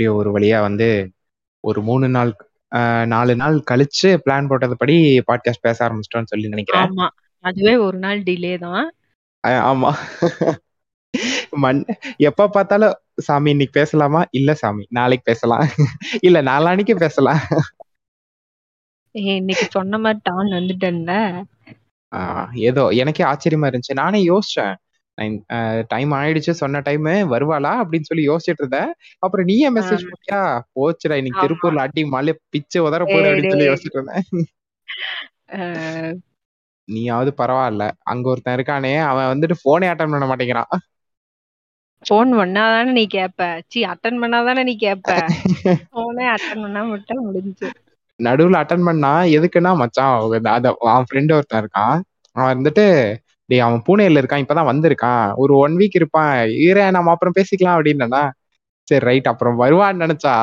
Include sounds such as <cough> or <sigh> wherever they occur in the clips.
எப்படியோ ஒரு வழியா வந்து ஒரு 3 நாள் 4 நாள் கழிச்சு பிளான் போட்டதுபடி பாட்காஸ்ட் பேச ஆரம்பிச்சிட்டோம்னு சொல்லி நினைக்கிறேன். ஆமா. அதுவே ஒரு நாள் டிலே தான். ஆமா. மண் எப்ப பார்த்தாலும் சாமி இன்னைக்கு பேசலாமா? இல்ல சாமி நாளைக்கு பேசலாம். இல்ல நாளான்னைக்கு பேசலாம். இன்னைக்கு சொன்ன மாரி டான் வந்துட்டேன்ல. ஏதோ எனக்கே ஆச்சரியமா இருந்துச்சு. நானே யோசிச்சேன். டைம் ஆயிடுச்சு சொன்ன டைமு வருவாளா? அப்படின்னு சொல்லி யோசிச்சுட்டு இருந்தேன். அப்புறம் நீயே ஆ. மெசேஜ் போட்டியா? போச்சுடா இன்னைக்கு. திருப்பூர்ல அடி மழை பிச்சு உதற டேய் அப்படின்னு சொல்லி. யோசிச்சுட்டு இருந்தேன். நீயாவது பரவால்ல. அங்க ஒருத்தன் இருக்கானே, அவன் வந்துட்டு ஃபோனே அட்டெண்ட் பண்ண மாட்டேங்கிறான். ஃபோன் பண்ணா தானே நீ கேட்ப. ச்சீ அட்டெண்ட் பண்ணா தானே நீ கேட்ப. ஃபோனே அட்டெண்ட் பண்ணாம விட்டா முடிஞ்சுச்சு. நடுவுல அட்டெண்ட் பண்ணா எதுக்குன்னா, மச்சான் அவன் ஃப்ரெண்ட் ஒருத்தன் இருக்கான். அவன் வந்துட்டு, "டேய் அவன் பூனேல இருக்கான். இப்பதான் வந்திருக்கான். ஒரு 1 வீக் இருப்பான். இரேன் நம்ம அப்புறம் பேசிக்கலாம்" அப்படின்னேனா. சரி ரைட் அப்புறம் வருவான்னு நெனச்சா,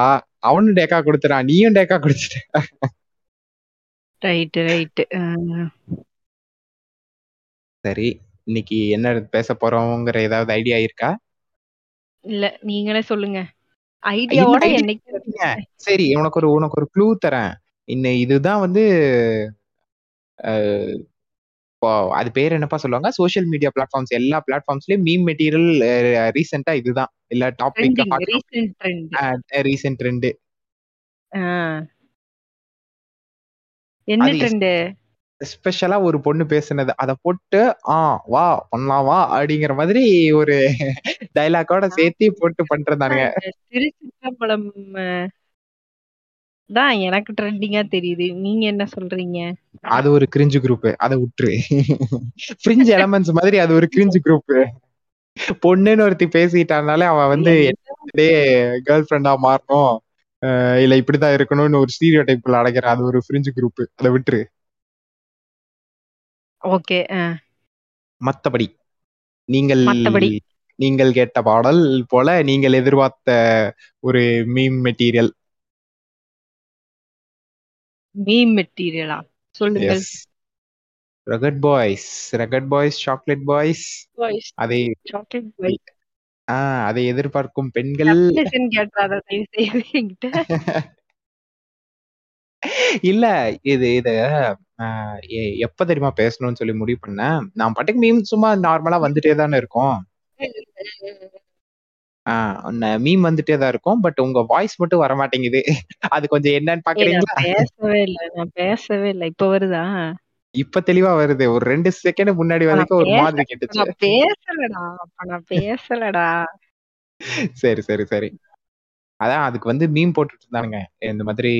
அவனும் டேக்கா குடுத்துட்டான். நீயும் டேக்கா குடுத்துட்ட. Right right. அ. சரி. இன்னைக்கு என்ன பேசப் போறோம்ங்கிற ஏதாவது ஐடியா இருக்கா? இல்ல நீங்களே சொல்லுங்க. ஐடியாவோட ஐடியா என்னைக்கு? சரி உனக்கு ஒரு உனக்கு ஒரு க்ளூ தரேன். இன்ன இதுதான் வந்து அது பேர் என்னப்பா சொல்லுவாங்க? சோசியல் மீடியா பிளாட்ஃபார்ம்ஸ் எல்லா பிளாட்ஃபார்ம்ஸ்லயும் மீம் மெட்டீரியல் அ ரீசென்ட்டா இதுதான். இல்ல டாபிக். Recent trend. என்ன ட்ரெண்டு? எஸ்பெஷலா ஒரு பொண்ணு பேசுனது. அத போட்டு, "ஆ வா பண்ணலாம் வா" அப்படிங்கிற மாதிரி ஒரு <laughs> டயலாக்கோட சேர்த்து போட்டு பண்றதானுங்க. தான் எனக்கு ட்ரெண்டிங்கா தெரியுது. நீங்க என்ன சொல்றீங்க? அது ஒரு கிரிஞ்ச் குரூப். அத உட்ரு. ஃப்ரிஞ்ச் எலமெண்ட்ஸ் மாதிரி அது ஒரு கிரிஞ்ச் குரூப். பொண்ணுன்னு ஒருத்தி பேசிட்டானாலே அவ வந்து டே கேர்ள் ஃபிரெண்டா மாறணும். இல்ல இப்படித்தான் இருக்கணும்னு ஒரு ஸ்டீரியோ டைப்ல அடைக்கிற அது ஒரு ஃப்ரிஞ்ச் குரூப். அத விட்ரு. ஓகே. மத்தபடி, நீங்கள் மத்தபடி. நீங்கள் கேட்ட பாடல் போல நீங்கள் எதிர்பார்த்த ஒரு மீம் மெட்டீரியல். மீம் மெட்டீரியலா? சொல்லுங்கள். Rugged boys rugged boys, chocolate boys boys. அதை சாக்லேட் பாய். ஆ அதை எதிர்பார்க்கும் பெண்கள். இல்ல இது இத எப்ப தெரியுமா பேசணும்னு சொல்லி முடிவு பண்ணேன். நான் பாட்டுக்கு மீம் சும்மா நார்மலா வந்துட்டே தானே இருக்கும். மீம் வந்துட்டே தான் இருக்கும். பட் உங்க வாய்ஸ் மட்டும் வரமாட்டேங்குது. அது கொஞ்சம் என்னன்னு பார்க்குறீங்களா? பேசவே இல்ல. நான் பேசவே இல்ல. இப்ப வருதா? இப்ப தெளிவா வருது. ஒரு 2 செகண்ட் முன்னாடி வரைக்கும் ஒரு மாதிரி கேட்டுச்சு. பேசலடா. நான் பேசலடா. சரி, சரி, சரி. அதான் அதுக்கு வந்து மீம் போட்டுட்டு இருந்தானுங்க. இந்த மாதிரி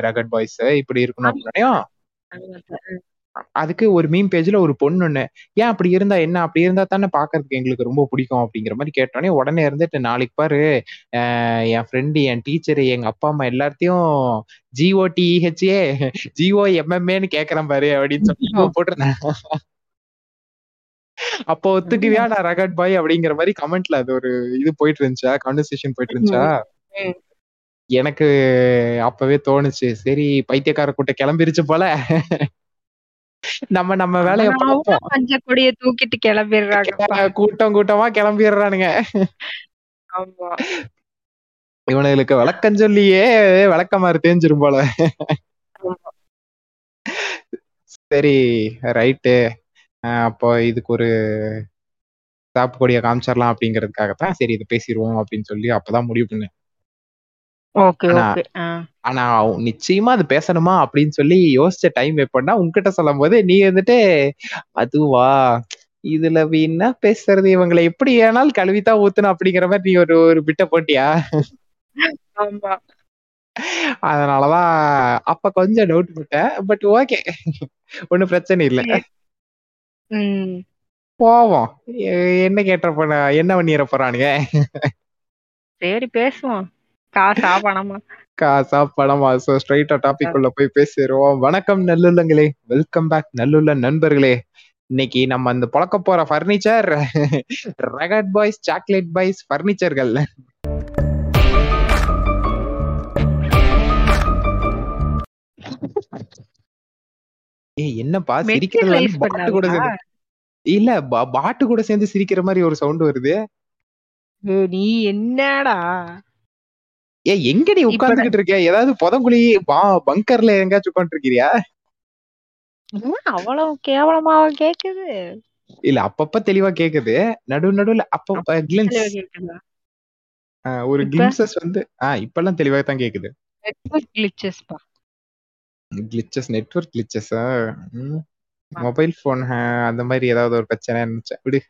ரகட் பாய்ஸ் இப்படி இருக்கணும் ஆமா. அதுக்கு ஒரு மீம் பேஜ்ல ஒரு பொண்ணு ஒண்ணு, "ஏன் அப்படி இருந்தா என்ன? அப்படி இருந்தா தானே பார்க்கறதுக்கு எங்களுக்கு ரொம்ப பிடிக்கும்." அப்படிங்கிற மாரி கேட்டோனே, உடனே இருந்துட்டு, "நாளைக்கு பாரு என் ஃப்ரெண்ட், என் டீச்சர், எங்க அப்பா, அம்மா எல்லாத்தையும் ஜிஓடிஇஹெச்ஏ, ஜிஓஎம்எம்ஏன்னு கேட்கிறேன் பாரு." அப்படின்னு சொல்லி. <laughs> போட்டிருந்தேன். அப்போ ஒத்துக்குவியா <laughs> நான் ரகட் பாய் அப்படிங்கிற மாரி கமெண்ட்ல அது ஒரு இது போயிட்டு இருந்துச்சா, கான்வர்சேஷன் போயிட்டு இருந்துச்சா? எனக்கு அப்பவே தோணுச்சு. சரி பைத்தியக்கார கூட்டம் கிளம்பிருச்சு போல. நம்ம நம்ம வேலைய பார்ப்போம். பஞ்ச கொடிய தூக்கிட்டு கிளம்பிடுறாங்கப்பா. <laughs> கூட்டம் கூட்டமா கிளம்பிடுறானுங்க. ஆமா. இவனுங்களுக்கு விளக்கம் சொல்லியே விளக்கமாறு தேஞ்சிரும் போல. சரி ரைட்டு. அப்போ இதுக்கு ஒரு சாப்பு கொடிய காமிச்சிரலாம் அப்படிங்கிறதுக்காக தான் சரி இத பேசிருவோம் அப்படின்னு சொல்லி அப்பதான் முடிவு பண்ணேன். Okay, okay. ஆனா நிச்சயமா அது பேசணுமா அப்படின்னு சொல்லி யோசிச்ச டைம் எப்பன்னா, உன்கிட்ட சொல்லும்போது நீ வந்துட்டு, "அதுவா இதுல என்ன பேசுறது? இவங்கள எப்படி வேணாலும் கழுவித்தான் ஊத்தணும்." அப்படிங்கிற மாரி நீ ஒரு ஒரு பிட்ட போட்டியா? ஆமா. அதனால தான் அப்ப கொஞ்சம் டவுட் பட்டேன். But okay. ஒண்ணும் பிரச்சனை இல்ல. போவோம். என்ன கேட்டுற போறா என்ன பண்ணிற போறானுங்க? சரி பேசுவோம். காசா? பணமா? காசா? பணமா? ஸோ ஸ்ட்ரெய்ட்டா டாபிக் அ. குள்ள போய் பேசிருவோம். வணக்கம் நல்லுள்ளங்களே! வெல்கம் பேக் நல்லுள்ள நண்பர்களே! இன்னைக்கு நம்ம அந்த பொளக்கப் போற furniture rugged boys, chocolate boys ஃபர்னிச்சர்கள். ஏய் என்னப்பா சிரிக்கிறது வந்து பாட்டு கூட? சேர்ந்து இல்ல பா பாட்டு கூட சேர்ந்து சிரிக்கிற மாரி ஒரு சவுண்ட் வருது. நீ என்னடா? ஏய் எங்கடி உட்கார்ந்துகிட்டு இருக்க? ஏதாவது புதங்குழி பா பங்கர்ல எங்கேயாச்சும் உட்கார்ந்து இருக்கியா என்ன அவ்வளவு கேவலமாவா கேக்குது? இல்ல அப்பப்ப தெளிவா கேக்குது. நடு நடுவுல அப்ப கிளிம்ஸ் ஒரு? கிளிம்சஸ் வந்து ஆஹ் இப்பெல்லாம் தெளிவா தான் கேக்குது network கிளிச்சஸ்பா glitches network glitches mobile phone அந்த மாதிரி ஏதாவது ஒரு பிரச்சனை இருந்துச்சு? விடு.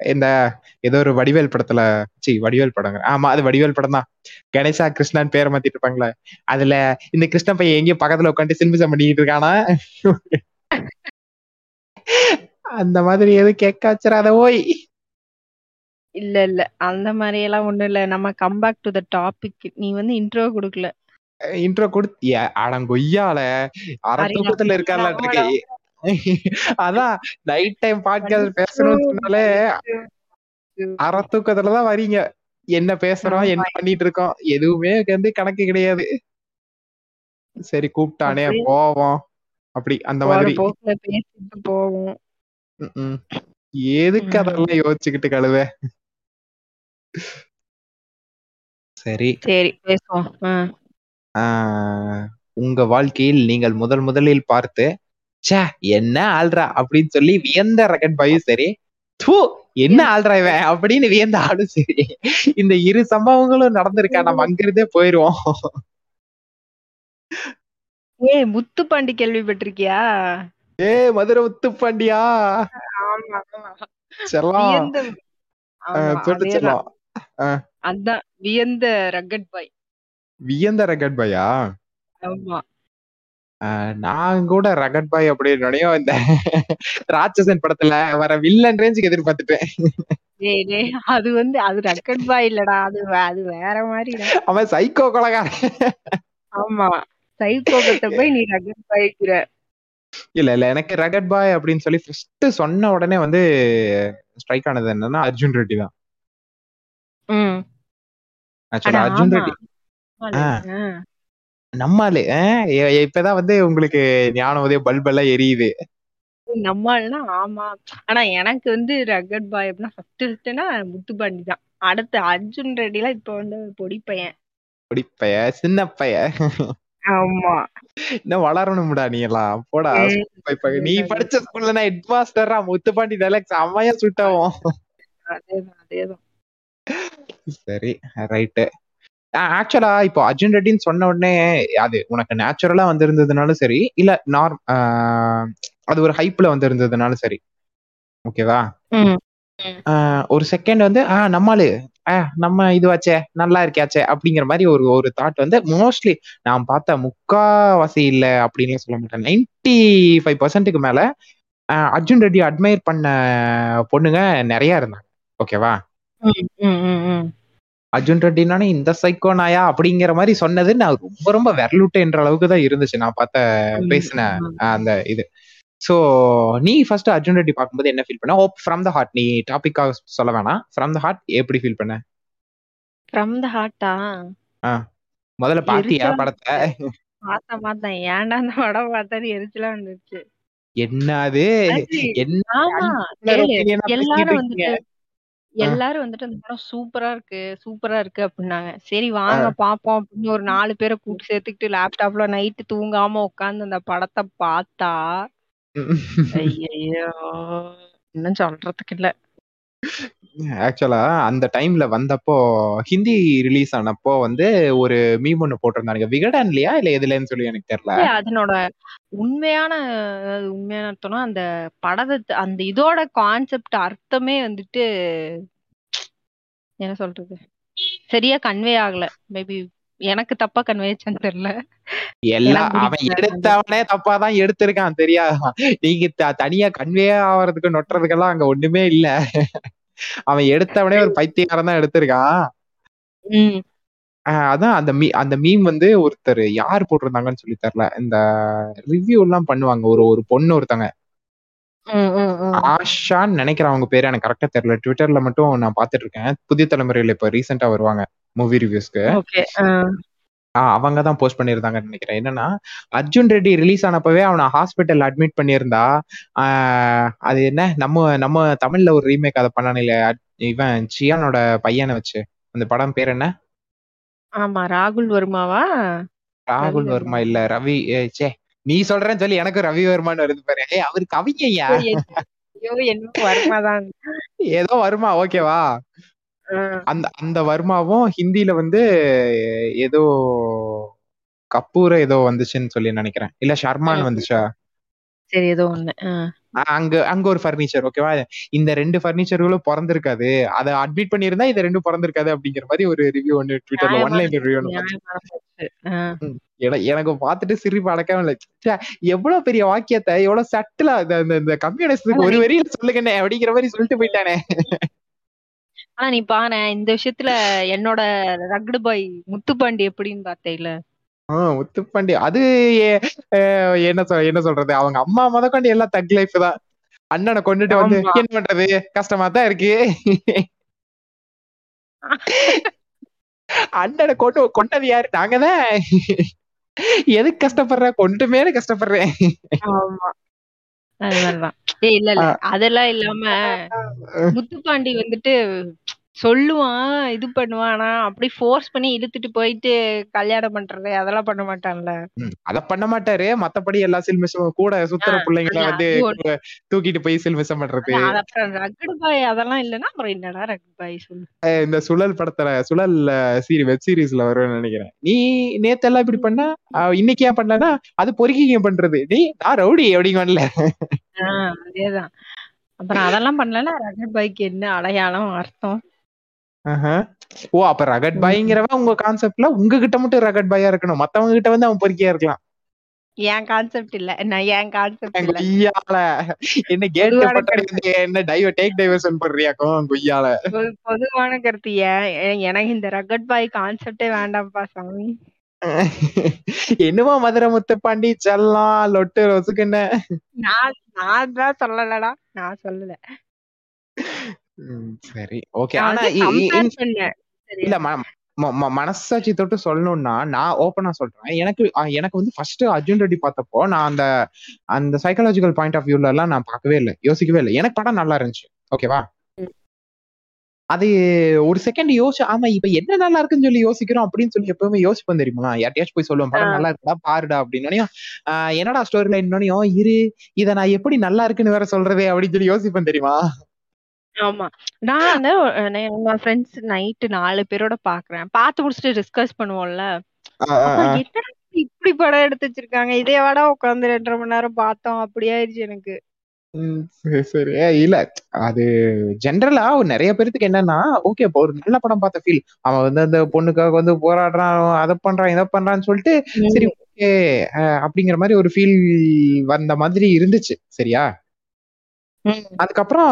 இந்த ஏதோ ஒரு வடிவேல் படத்துல சி வடிவேல் படங்க ஆமா அது வடிவேல் படம் தான். கணேசா கிருஷ்ணன் பேரை மாத்திட்டு இருப்பாங்களே. அதுல இந்த கிருஷ்ணன் பையன் எங்கேயோ பக்கத்துல உட்காந்து சில்மிசம் பண்ணிட்டு இருக்கானா? அந்த மாதிரி எதுவும் கேட்க வச்சிடாத ஓய். இல்ல இல்ல. அந்த மாதிரி எல்லாம் ஒண்ணும் இல்ல. நம்ம come back to the topic நீ வந்து இன்ட்ரோ கொடுக்கல. இன்ட்ரோ கொடுத்து அடங்கொய்யால அரை தூக்கத்துல இருக்கால நம்மளோட அதான் நைட் டைம் பாட்காஸ்ட் பேசணும்னு சொன்னாலே அரை தூக்கத்துலதான் வரீங்க என்ன பேசுறோம் என்ன பண்ணிட்டு இருக்கோம் எதுவுமே வந்து கணக்கு கிடையாது. சரி கூப்பிட்டானே போவோம். அப்படி அந்த மாதிரி. போவோம். எதுக்கு. அதெல்லாம் யோசிச்சுக்கிட்டு கழுவ? சரி. சரி பேசுவோம். உங்க வாழ்க்கையில் நீங்கள் முதல் முதலில் பார்த்து ச்சே என்ன ஆள்றா அப்படின்னு சொல்லி வியந்த ரகட் பாயும் சரி தூ என்ன ஆள்றா இவன் அப்படின்னு வியந்த ஆளும் சரி. இந்த இரு சம்பவங்களும் நடந்திருக்கா நம்ம அங்கிருந்தே போயிருவோம். ஏய் முத்து பாண்டி கேள்விப்பட்டிருக்கியா? ஏ மதுரை முத்துப்பாண்டியா செல்லம். சொல்லு. செல்லம். அதான் வியந்த ரகட் பாய். வியந்த ரகட் பாயா? ஆமா. நான் கூட ரகட் பாய் அப்படின்னு இந்த ராட்சசன் படத்துல வர வில்லன் ரேஞ்சுக்கு எதிர்பார்த்துட்டேன். அது வந்து அது ரகட் பாய் இல்லடா அது அது வேற மாதிரிடா. அவன் சைக்கோ கொலகாரன். ஆமா சைக்கோகத்தை போய் நீ ரகட் பாய்க்கிற. இல்ல இல்ல எனக்கு ரகட் பாய் அப்படின்னு சொல்லி ஃபர்ஸ்ட் சொன்ன உடனே வந்து ஸ்ட்ரைக் ஆனது என்னன்னா அர்ஜுன் ரெட்டி தான். அர்ஜுன் ரெட்டி. எ- இப்பதான் வந்து உங்களுக்கு ஞானம் உதய பல்ப் எல்லாம் எரியுது. நம்ம ஆளுனா ஆமா. ஆனா எனக்கு வந்து ரகட் பாய் அப்படின்னா ஃபர்ஸ்ட் ஃபர்ஸ்ட்னா முத்துப்பாண்டி தான். அடுத்து அர்ஜுன் ரெட்டிலாம் இப்ப வந்து பொடி பையன் பொடிப்பைய சின்ன பைய ஆமா. இன்னும் வளரணும்டா நீ எல்லாம். போடா நீ படிச்ச ஸ்கூல்ல நான் ஹெட் மாஸ்டரா முத்துப்பாண்டி டைலாக்ஸ் செம்மையா சுட்டாவும். அதேதான் அதேதான். சரி ரைட்டு ஆக்சுவலா இப்போ அர்ஜுன் ரெட்டின்னு சொன்ன உடனே அது உனக்கு நேச்சுரலா வந்திருந்ததுனாலும் சரி இல்ல நார் அது ஒரு ஹைப்ல வந்திருந்ததுனாலும் சரி. ஓகேவா. ஒரு செகண்ட் வந்து ஆ நம்மளு நம்ம இதுவாச்சே நல்லா இருக்காச்சே அப்படிங்கிற மாதிரி ஒரு ஒரு தாட் வந்து மோஸ்ட்லி நான் பார்த்த முக்காவாசி இல்ல அப்படின்னு சொல்ல மாட்டேன். நைன்டி ஃபைவ் பர்சன்ட்டுக்கு மேல அர்ஜுன் ரெட்டி அட்மையர் பண்ண பொண்ணுங்க நிறைய இருந்தாங்க. ஓகேவா. அர்ஜுன் ரெட்டினானே இந்த சைக்கோ நாயா அப்படிங்கிற மாதிரி சொன்னது நான் ரொம்ப ரொம்ப விரலுட்டேன்ற அளவுக்கு தான் இருந்துச்சு. நான் பார்த்த பேசின. அந்த இது. சோ நீ ஃபர்ஸ்ட் அர்ஜுன் ரெட்டி பார்க்கும்போது என்ன ஃபீல் பண்ண? ஓ ஃப்ரம் த ஹார்ட் நீ டாபிக்காக சொல்ல வேணாம். ஃப்ரம் த ஹார்ட் எப்படி ஃபீல் பண்ண? The heart ஆ? முதல்ல பாத்தியா படத்தை? பார்த்தேன் பார்த்தேன் ஏன்டா அந்த படம் பார்த்தேன்னு எரிச்சலா வந்துருச்சு என்னது? என்ன எல்லாரும்? வந்துட்டு எல்லாரும் வந்துட்டு அந்த படம் சூப்பரா இருக்கு சூப்பரா இருக்கு அப்படின்னாங்க சரி வாங்க பாப்போம் அப்படின்னு ஒரு நாலு பேரை கூட்டு சேர்த்துக்கிட்டு லேப்டாப்ல நைட்டு தூங்காம உட்காந்து அந்த படத்தை பார்த்தா ஐயோ இன்னும் சொல்றதுக்கு இல்ல. ஆக்சுவலா அந்த டைம்ல வந்தப்போ ஹிந்தி ரிலீஸ் ஆனப்போ வந்து ஒரு மீம் ஒண்ணு போட்டிருந்தானுங்க. விகடன்லயா இல்ல எதுலன்னு சொல்லி எனக்கு தெரியல. இல்ல, அதனோட உண்மையான அதாவது உண்மையான அர்த்தம்னா அந்த படத்தை அந்த இதோட கான்செப்ட் அர்த்தமே வந்துட்டு என்ன சொல்றது? சரியா கன்வே ஆகல. மேபி எனக்கு தப்பா கன்வே ஆச்சான்னு தெரியல. எல்லா எனக்கு அவன் பிடிக்கல. எடுத்தவனே தப்பா தான் எடுத்திருக்கான் தெரியா? நீங்க த- தனியா கன்வே ஆவறதுக்கு நொட்டுறதுக்கெல்லாம் அங்க ஒண்ணுமே இல்ல. அவன் எடுத்தவனே ஒரு <laughs> பைத்தியக்காரன் தான் எடுத்திருக்கான். அதான் அந்த மீ அந்த மீம் வந்து ஒருத்தர் யார் போட்டிருந்தாங்கன்னு சொல்லி தெரியல. இந்த ரிவ்யூ எல்லாம் பண்ணுவாங்க. ஒரு ஒரு பொண்ணு ஒருத்தங்க. ஆஷான்னு நினைக்கிறேன் அவங்க பேரு. எனக்கு கரெக்டா தெரியல. ட்விட்டர்ல மட்டும் நான் பாத்துட்டு இருக்கேன். புதிய தலைமுறையில இப்ப ரீசெண்டா வருவாங்க. மூவி ரிவ்யூஸ்க்கு ஓகே அவங்க தான் போஸ்ட் பண்ணியிருந்தாங்கன்னு நினைக்கிறேன். என்னன்னா அர்ஜுன் ரெட்டி ரிலீஸ் ஆனப்பவே அவனை ஹாஸ்பிட்டல் அட்மிட் பண்ணியிருந்தா ஆஹ் அது என்ன? நம்ம நம்ம தமிழ்ல ஒரு ரீமேக் அதை பண்ணானே இவன் சியானோட பையனை வச்சு. அந்த படம் பேர் என்ன? ஆமா ராகுல் வர்மாவா? ராகுல் வர்மா இல்ல ரவி சே நீ சொல்றேன்னு சொல்லி எனக்கு ரவி வர்மான்னு வருது பாரு. ஏய் அவரு கவிஞய்யா? ஐயோ என்ன வர்மாதான் ஏதோ வருமா ஓகேவா? அந்த அந்த வர்மாவும் ஹிந்தில வந்து ஏதோ கப்பூர ஏதோ வந்துச்சுன்னு சொல்லி நினைக்கிறேன். இல்ல ஷர்மான் வந்துச்சா? சரி ஏதோ ஒண்ணு. அங்க அங்க ஒரு ஃபர்னிச்சர் ஓகேவா இந்த ரெண்டு ஃபர்னிச்சர்களும் பிறந்திருக்காது. அதை அட்மிட் பண்ணியிருந்தா இது ரெண்டும் பிறந்திருக்காது அப்படிங்கிற மாதிரி ஒரு ரிவ்யூ ஒன்று ட்விட்டர்ல ஒன்லைன் ரிவ்யூ எனக்கு பார்த்துட்டு சிரிப்பு அடக்கவே இல்லை. எவ்வளவு பெரிய வாக்கியத்தை எவ்வளவு சட்டிலா இந்த கம்யூனிஸ்டுக்கு ஒரு வரியில சொல்லுங்கண்ணே அப்படிங்கிற மாதிரி சொல்லிட்டு போயிட்டானே. ஆனா நீ பாரு இந்த விஷயத்துல என்னோட ரக்டு பாய் முத்துப்பாண்டி எப்படின்னு பார்த்தேல முத்துப்பாண்டி. அது என்ன சொல் என்ன சொல்றது? அவங்க அம்மா முத கொண்டு எல்லாம் தக் லைஃப் தான். அண்ணனை கொண்டுட்டு வந்து என்ன பண்றது? கஷ்டமா தான் இருக்கு. அண்ணனை கொண்டு கொண்டது யாரு? நாங்கதான். எதுக்கு கஷ்டப்படுற? கொண்டு மேல கஷ்டப்படுறேன் இல்ல இல்ல. அதெல்லாம் இல்லாம முத்துப்பாண்டி வந்துட்டு சொல்லுவான் இது பண்ணுவான். ஆனா அப்படி ஃபோர்ஸ் பண்ணி இழுத்துட்டு போயிட்டு கல்யாணம் பண்றது அதெல்லாம் பண்ண மாட்டான்ல. அத பண்ண மாட்டாரு. மத்தபடி எல்லா சில்மிஷம் கூட சுத்துற பிள்ளைங்களை வந்து தூக்கிட்டு போய் சில்மிஷம் பண்றது. அப்புறம் ரகடு பாய் அதெல்லாம் இல்லன்னா அப்புறம் என்னடா ரகடு பாய் சொல்லு இந்த சுழல் படத்துல சுழல் சீரி வெப் சீரிஸ்ல வரும்னு நினைக்கிறேன். நீ நேத்து எல்லாம் இப்படி பண்ணா இன்னைக்கு ஏன் பண்ணனா அது பொறுக்கிங்க பண்றது? நீ நான் ரவுடி அப்படிங்கல அதேதான். அப்புறம் அதெல்லாம் பண்ணலன்னா ரகட் பாய்க்கு என்ன அடையாளம் அர்த்தம்? ஓ அப்ப ரகட் பாய்ங்கிறவன் உங்க கான்செப்ட்ல உங்ககிட்ட மட்டும் ரகட் பாயா இருக்கணும். மத்தவங்க கிட்ட வந்து அவன் பொறுக்கியா இருக்கலாம். என் கான்செப்ட் இல்ல. நான் என் கான்செப்ட் இல்ல. குய்யால. என்ன கேட் பண்றது என்ன டைவ டேக் டைவர்ஷன் பண்றியாக்கும் குய்யால? பொதுவான கருத்து. ஏன் எனக்கு இந்த ரகட் பாய் கான்செப்டே வேண்டாம்ப்பா சாமி. <laughs> என்னமோ மதுரை முத்துப்பாண்டி செல்லம் லொட்டு ரொசுக்குன்னு. நான் நான் தான் சொல்லலடா. நான் சொல்லல. சரி. ஓகே. ஆனா இல்ல மனசாட்சி தொட்டு சொல்லணும்னா நான் ஓப்பனா சொல்றேன். எனக்கு எனக்கு வந்து ஃபர்ஸ்ட் அர்ஜுன் ரெட்டி பார்த்தப்போ நான் அந்த அந்த சைக்காலஜிக்கல் பாயிண்ட் ஆஃப் வியூல எல்லாம் நான் பார்க்கவே இல்லை. யோசிக்கவே இல்லை. எனக்கு படம் நல்லா இருந்துச்சு. ஓகேவா அது ஒரு செகண்ட் யோசி ஆமா இப்ப என்ன நல்லா இருக்குன்னு சொல்லி யோசிக்கிறோம் அப்படின்னு சொல்லி எப்பவுமே யோசிப்போம் தெரியுமா? யார்ட்டையாச்சும் போய் சொல்லுவோம் படம் நல்லா இருக்குடா பாருடா அப்படின்னு என்னடா ஸ்டோரி லைன் இரு இத நான் எப்படி நல்லா இருக்குன்னு வேற சொல்றதே அப்படின்னு சொல்லி யோசிப்பேன் தெரியுமா? ஆமா. நான் வந்து நம்ம ஃப்ரெண்ட்ஸ் நைட்டு நாலு பேரோட பாக்குறேன். பார்த்து முடிச்சுட்டு டிஸ்கஸ் பண்ணுவோம்ல. இப்படி படம் எடுத்து வச்சிருக்காங்க? இதே வாடா உட்காந்து ரெண்டரை மணி நேரம் பார்த்தோம். அப்படி ஆயிடுச்சு எனக்கு. சரி சரி. இல்ல. அது ஜென்ரலா நிறைய பேருக்கு என்னன்னா ஓகே இப்போ ஒரு நல்ல படம் பார்த்த ஃபீல் அவன் வந்து அந்த பொண்ணுக்காக வந்து போராடுறான். அதை பண்றான் இதை பண்றான்னு சொல்லிட்டு சரி ஓகே அப்படிங்கிற மாதிரி ஒரு ஃபீல் வந்த மாதிரி இருந்துச்சு. சரியா? அதுக்கப்புறம்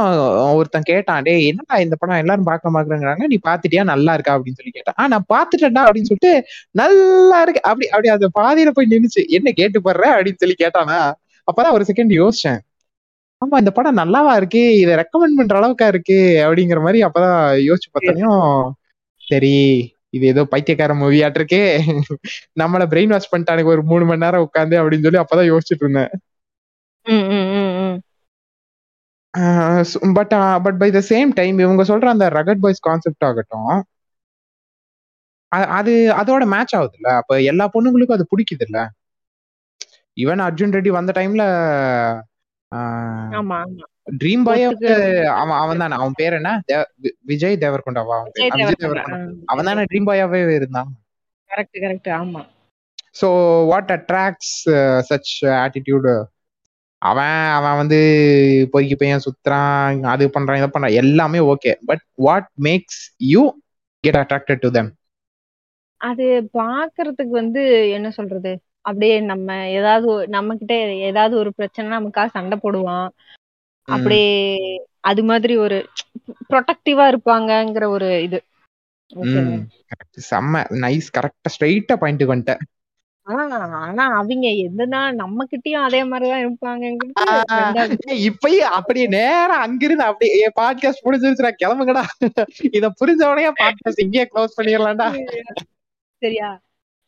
ஒருத்தன் கேட்டான் டே என்னடா இந்த படம் எல்லாரும் பார்க்க மாட்டாங்கிறாங்க? நீ பாத்துட்டியா நல்லா இருக்கா? அப்படின்னு சொல்லி கேட்டான். ஆஹ் நான் பாத்துட்டேன்டா அப்படின்னு சொல்லிட்டு நல்லா இருக்கு. அப்படி அப்படி அந்த பாதியில போய் நின்னுச்சு. என்ன கேட்டு போடுற அப்படின்னு சொல்லி கேட்டானா? அப்பதான் ஒரு செகண்ட் யோசிச்சேன். ஆமா இந்த படம் நல்லாவா இருக்கு? இதை ரெக்கமெண்ட் பண்ற அளவுக்கா இருக்கு? அப்படிங்கிற மாதிரி அப்பதான் யோசிச்சு பார்த்தாலையும் சரி இது ஏதோ பைத்தியக்கார மூவியாட்டு இருக்கே. நம்மள பிரெயின் வாஷ் பண்ணிட்டானுக்கு ஒரு மூணு மணி நேரம் உட்காந்து அப்படின்னு சொல்லி அப்பதான் யோசிச்சுட்டு இருந்தேன். But but by the same time இவங்க சொல்ற அந்த ரகட் பாய்ஸ் கான்செப்ட் ஆகட்டும் அது அதோட மேட்ச் ஆகுது இல்ல அப்ப எல்லா பொண்ணுங்களுக்கும் அது பிடிக்குது இல்ல ஈவன் அர்ஜுன் ரெட்டி வந்த டைம்ல ட்ரீம் பாய் அவன் அவன் தானே. அவன் பேர் என்ன? விஜய் தேவர்கொண்டாவா விஜய் தேவர்கொண்டா. அவன் தானே ட்ரீம் பாயாவே இருந்தான். கரெக்ட் கரெக்ட் ஆமா. So what attracts such attitude அவன் அவன் வந்து பொறுக்கி பையன் சுத்துறான் அது பண்றான் இதை பண்றான் எல்லாமே okay but what makes you get attracted to them அது பாக்குறதுக்கு வந்து என்ன சொல்றது? அப்படியே நம்ம ஏதாவது நம்ம கிட்ட ஏதாவது ஒரு பிரச்சனை நமக்காக சண்டை போடுவான். அப்படியே அது மாதிரி ஒரு ப்ரொடக்டிவா இருப்பாங்கங்கிற ஒரு இது. செம்ம நைஸ் கரெக்டா ஸ்ட்ரைட்டா பாயிண்ட் வந்துட்டேன். ஆனா அவங்க எதுனா நம்ம கிட்டயும் அதே மாதிரிதான் இருப்பாங்க இப்பயும் அப்படியே நேரம் அங்கிருந்து அப்படியே பாட்காஸ்ட் புடிச்சிருச்சுடா கிளம்புங்கடா. இத புரிஞ்சவனையே பாட்காஸ்ட் இங்கேயே க்ளோஸ் பண்ணிடலாம்டா. சரியா?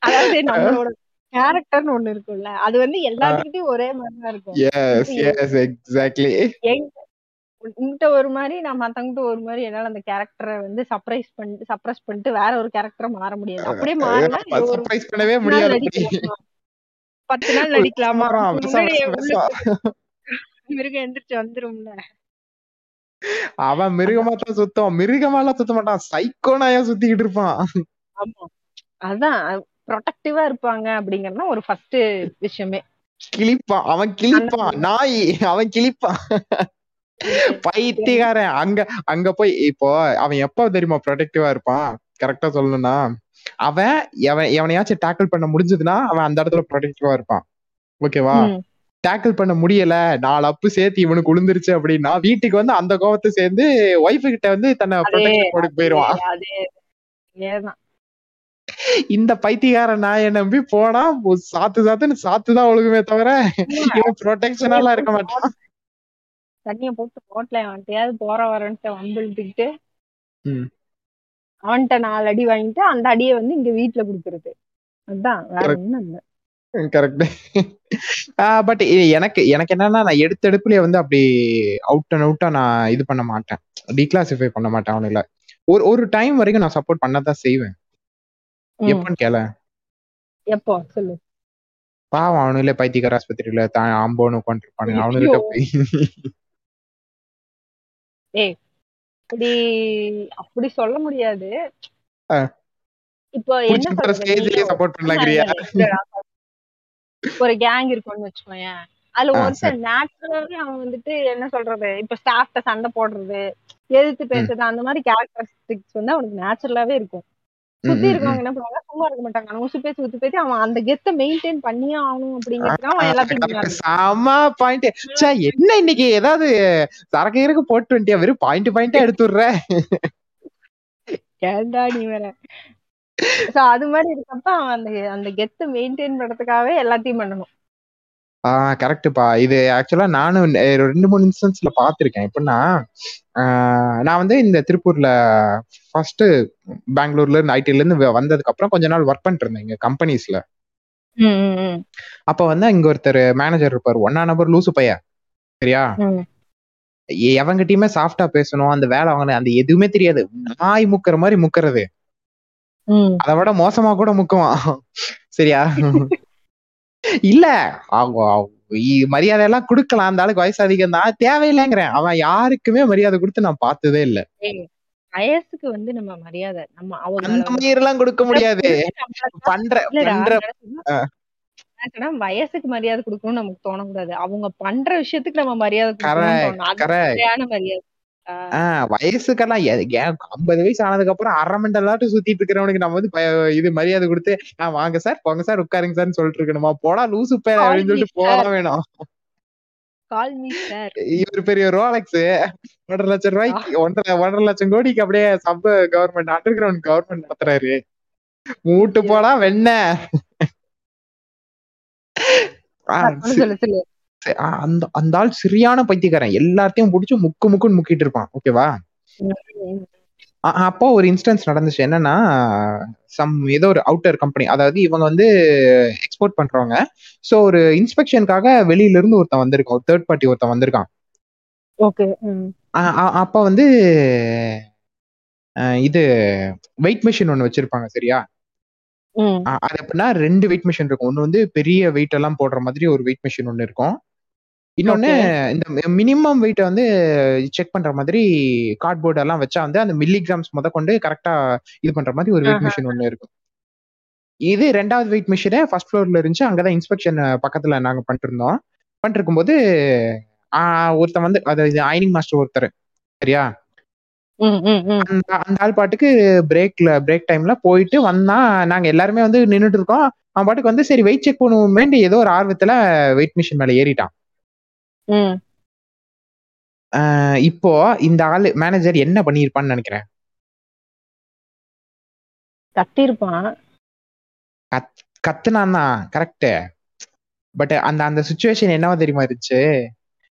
அதாவது நம்மளோட கேரக்டர்னு ஒண்ணு இருக்கும்ல அது வந்து எல்லாத்துக்கிட்டையும் ஒரே மாதிரி தான் இருக்கும் எஸ் எஸ் எக்ஸாக்ட்லி உன்கிட்ட ஒரு மாதிரி நான் மத்தவங்கிட்ட ஒரு மாதிரி என்னால அந்த கேரக்டரை வந்து சர்ப்ரைஸ் பண்ணிட்டு சப்ரஸ் பண்ணிட்டு வேற ஒரு கேரக்டரை மாற முடியாது. அப்படியே மாறினா சர்ப்ரைஸ் பண்ணவே முடியாது. பத்து நாள் நடிக்கலாமா. <laughs> மிருகம் எந்திரிச்சு வந்துரும்ல. அவன் மிருகமா தான் சுத்தம் மிருகமாலாம் சுத்த மாட்டான். சைக்கோனாயா சுத்திக்கிட்டு இருப்பான். ஆமா. அதான். ப்ரொடக்டிவா இருப்பாங்க அப்படிங்கறது ஒரு ஃபர்ஸ்ட் விஷயமே. கிழிப்பான். அவன் கிழிப்பான். நாய். அவன் கிழிப்பான். பைத்தியக்காரன். அங்க அங்க போய் இப்போ அவன் எப்ப தெரியுமா ப்ரொடக்டிவா இருப்பான்? கரெக்டா சொல்லணும்னா அவன் எவன் எவனையாச்சும் டேக்கிள் பண்ண முடிஞ்சதுன்னா அவன் அந்த இடத்துல ப்ரொடக்டிவா இருப்பான். ஓகேவா. டேக்கிள் பண்ண முடியல நாலு அப்பு சேர்த்து இவனுக்கு விழுந்துருச்சு அப்படின்னா வீட்டுக்கு வந்து அந்த கோவத்தை சேர்ந்து ஒய்ஃபு கிட்ட வந்து தன்னை அதே ப்ரொடெக்ஷன் போட்டு போயிருவான். இந்த பைத்தியக்கார நாயை நம்பி போனா சாத்து சாத்துன்னு சாத்துதான் ஒழுகுமே தவிர இவன் ப்ரொடெக்ஷனாலாம் இருக்க மாட்டான். தண்ணிய போட்டு போட்டல அவன்கிட்டயாவது போற வரன்ட்டு வம்பிழுத்துக்கிட்டு. அவன்கிட்ட நாலு அடி வாங்கிட்டு அந்த அடியை வந்து இங்க வீட்டுல குடுக்கறது. அதான் வேற. ஒண்ணும் இல்ல. கரெக்ட் பட் <laughs> எனக்கு எனக்கு என்னன்னா நான் எடுத்த எடுப்புலயே வந்து அப்படி அவுட் அண்ட் அவுட்டா நான் இது பண்ண மாட்டேன். டிகிளாசிஃபை பண்ண மாட்டேன் அவனுல ஒரு ஒரு டைம் வரைக்கும் நான் சப்போர்ட் பண்ணதான் செய்வேன். எப்பன்னு கேள. எப்போ? சொல்லு. பாவம் அவனுல பைத்தியக்கார ஆஸ்பத்திரியில தான் ஆம்போன்னு உட்காந்துருப்பானுங்க அவனுகிட்ட போய். அப்படி அப்படி சொல்ல முடியாது. இப்போ என்ன. ஒரு கேங் இருக்கும்னு வச்சுக்கோயேன் அதுல ஆ, ஒருத்தன் நேச்சுரலாவே அவன் வந்துட்டு என்ன சொல்றது இப்ப ஸ்டாஃப்ட சண்டை போடுறது எதிர்த்து பேசுறது அந்த மாதிரி கேரக்டரிஸ்டிக்ஸ் வந்து அவனுக்கு நேச்சுரலாவே இருக்கும். சுத்தி இருக்கவங்க என்ன பண்ணுவாங்க? சும்மா இருக்க மாட்டாங்க. அவன் உசு பேசி உசு பேசி அவன் அந்த கெத்த மெயின்டைன் பண்ணியே ஆகணும். முன்னாடி செம பாயிண்ட் சே என்ன இன்னைக்கு? ஏதாவது சரக்கு இருக்கு போட்டு வந்துட்டியா வெறும் பாயிண்ட் பாயிண்டா எடுத்து விடுற ஏன்டா நீ வேற? சோ அது மாதிரி இருக்கப்ப அவன் அந்த அந்த கெத்த மெயின்டைன் பண்றதுக்காகவே எல்லாத்தையும் பண்ணணும். ஆஹ் கரெக்டுப்பா இது ஆக்சுவலா நானும் ரெண்டு மூணு இன்ஸ்டன்ஸ்ல பார்த்திருக்கேன் எப்படின்னா நான் வந்து இந்த திருப்பூர்ல ஃபர்ஸ்ட் பெங்களூர்ல இருந்து ஐடில இருந்து வ- வந்ததுக்கு அப்புறம் கொஞ்ச நாள் ஒர்க் பண்ணிட்டு இருந்தேன் இங்க கம்பெனிஸ்ல அப்ப வந்து இங்க ஒருத்தர் மேனேஜர் இருப்பாரு. ஒன்னா நம்பர் லூசு பையன். சரியா? ம். எவங்கிட்டயுமே சாஃப்டா பேசணும். அந்த வேலை வாங்கின அந்த எதுவுமே தெரியாது. நாய் முக்கிற மாதிரி முக்கறது. அதை விட மோசமா கூட முக்குவான். சரியா? <laughs> இல்ல அவங்க மரியாதை எல்லாம் கொடுக்கலாம். அந்த ஆளுக்கு வயசு அதிகம் தான். தேவையில்லைங்கிறேன். அவன் யாருக்குமே மரியாதை கொடுத்து நான் பார்த்ததே இல்ல. வயசுக்கு வந்து நம்ம மரியாதை நம்ம அவங்க அந்த மாதிரி எல்லாம் கொடுக்க முடியாது. பண்ற பண்ற வயசுக்கு மரியாதை கொடுக்கணும்னு நமக்கு தோணக்கூடாது. அவங்க பண்ற விஷயத்துக்கு நம்ம மரியாதை மரியாதை. வயசுக்கெல்லாம் ஐம்பது வயசு ஆனதுக்கு அப்புறம் அரை மண்டலாட்டும் சுத்திட்டு இருக்கிறவனுக்கு நம்ம வந்து இது மரியாதை கொடுத்து ஆஹ் வாங்க சார் போங்க சார் உட்காருங்க சார்னு சொல்லிட்டு இருக்கணுமா? போடா லூசு பேர் அப்படின்னு சொல்லிட்டு போட வேணும். சார் இவர் பெரிய ரோலக்ஸ் ஒன்றரை லட்சம் ரூபாய்க்கு ஒன்றரை ஒன்றரை லட்சம் கோடிக்கு அப்படியே sub government underground government நடத்துறாரு. மூட்டு போடா வெண்ண அந்த அந்த ஆள் சரியான பைத்தியக்காரன். எல்லாத்தையும் புடிச்சு முக்கு முக்குன்னு முக்கிட்டு இருப்பான். ஓகேவா அப்போ ஒரு இன்ஸ்டன்ஸ் நடந்துச்சு. என்னன்னா சம் ஏதோ ஒரு அவுட்டர் கம்பெனி அதாவது இவங்க வந்து எக்ஸ்போர்ட் பண்றவங்க. ஸோ ஒரு இன்ஸ்பெக்ஷனுக்காக வெளியில இருந்து ஒருத்தன் வந்திருக்கான். ஒரு தேர்ட் பார்ட்டி ஒருத்தன் வந்திருக்கான். ஓகே அப்ப வந்து இது வெயிட் மிஷின் ஒன்று வச்சிருப்பாங்க சரியா? அது எப்படின்னா ரெண்டு வெயிட் மிஷின் இருக்கும். ஒன்று வந்து பெரிய வெயிட் எல்லாம் போடுற மாதிரி ஒரு வெயிட் மிஷின் ஒன்று இருக்கும். இன்னொன்னு இந்த மினிமம் வெயிட்டை வந்து செக் பண்ற மாதிரி கார்ட்போர்ட் எல்லாம் வச்சா வந்து அந்த மில்லிகிராம்ஸ் முத கொண்டு கரெக்டா இது பண்ற மாதிரி ஒரு வெயிட். மிஷின் ஒன்று இருக்கும். இது ரெண்டாவது வெயிட் மிஷினு ஃபர்ஸ்ட் ஃப்ளோர்ல இருந்துச்சு. அங்கதான் இன்ஸ்பெக்ஷன் பக்கத்துல நாங்க பண்ணிட்டு இருந்தோம் பண்ணிட்டு இருக்கும்போது ஒருத்தன் வந்து அதாவது ஐனிங் மாஸ்டர் ஒருத்தர் சரியா. அந்த ஆள் பாட்டுக்கு பிரேக்ல பிரேக் டைம்ல போயிட்டு வந்தா நாங்க எல்லாருமே வந்து நின்னுட்டு இருக்கோம். அவன் பாட்டுக்கு வந்து சரி வெயிட் செக் பண்ணுவோமேண்டு ஏதோ ஒரு ஆர்வத்துல வெயிட் மிஷின் மேல ஏறிட்டான். இப்போ இந்த ஆளு மேனேஜர் என்ன பண்ணியிருப்பான்னு நினைக்கிறேன்? கத்திருப்பான் கத்துனான் தான் கரெக்ட் பட் அந்த அந்த சுச்சுவேஷன் என்னவா தெரியுமா இருந்துச்சு?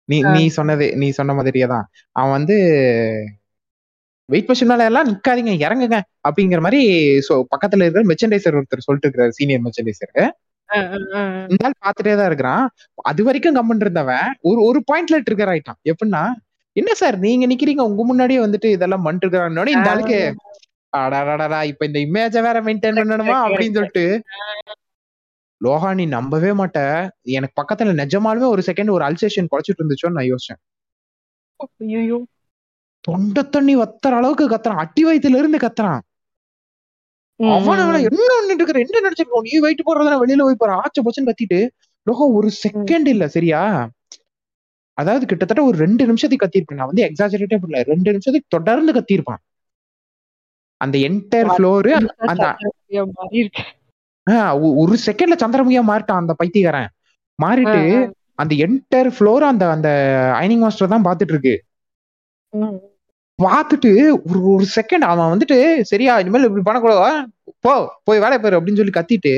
நீ. நீ சொன்னது நீ சொன்ன மாதிரியே தான். அவன் வந்து வெயிட் மிஷின் மேல எல்லாம் நிக்காதீங்க இறங்குங்க. அப்படிங்கிற மாதிரி so பக்கத்துல இருக்கிற மெச்சன்டைசர் ஒருத்தர் சொல்லிட்டு இருக்கிறார் சீனியர் மெச்சன்டைசர் ஆள் பாத்துட்டே தான் இருக்கிறான். அது வரைக்கும் கம்மன் இருந்தவன் ஒரு ஒரு பாயிண்ட்ல ட்ரிகர் ஆயிட்டான். எப்படின்னா என்ன சார் நீங்க நிக்கிறீங்க உங்க முன்னாடியே வந்துட்டு இதெல்லாம் பண்ணிட்டு இருக்காங்க இந்த ஆளுக்கு அடாடாடா இப்ப இந்த இமேஜ வேற மெயின்டைன் பண்ணணுமா அப்படின்னு சொல்லிட்டு. லோகா நீ நம்பவே மாட்ட. எனக்கு பக்கத்துல நிஜமாலுமே ஒரு செகண்ட் ஒரு அல்சேஷன் குறைச்சிட்டு இருந்துச்சோன்னு நான் யோசிச்சேன். தொண்டை தண்ணி வத்துற அளவுக்கு கத்துறான். அட்டி வயித்துல இருந்து கத்துறான். அவன் என்ன பண்ணிட்டு இருக்கிற என்ன நினைச்சிருக்கோம் நீ வெயிட் போடுறதுனா வெளியில போய் போற ஆச்ச போச்சுன்னு கத்திட்டு லோகா ஒரு செகண்ட் இல்ல சரியா? அதாவது கிட்டத்தட்ட ஒரு ரெண்டு நிமிஷத்துக்கு கத்திருப்பேன் நான் வந்து எக்ஸாஜரேட்டே பண்ணல ரெண்டு நிமிஷத்துக்கு தொடர்ந்து கத்திருப்பான் அந்த என்டையர் ஃப்ளோரு அந்த ஒரு செகண்ட்ல சந்திரமுகியா மாறிட்டான் அந்த பைத்தியக்காரன். மாறிட்டு அந்த என்டையர் ஃப்ளோர் அந்த அந்த ஐனிங் மாஸ்டர் தான் பாத்துட்டு இருக்கு. பார்த்துட்டு ஒரு ஒரு செகண்ட் அவன் வந்துட்டு சரியா இனிமேல் இப்படி பண்ணக்கூடாதா? போ போய் வேலையை பாரு அப்படின்னு சொல்லி கத்திட்டு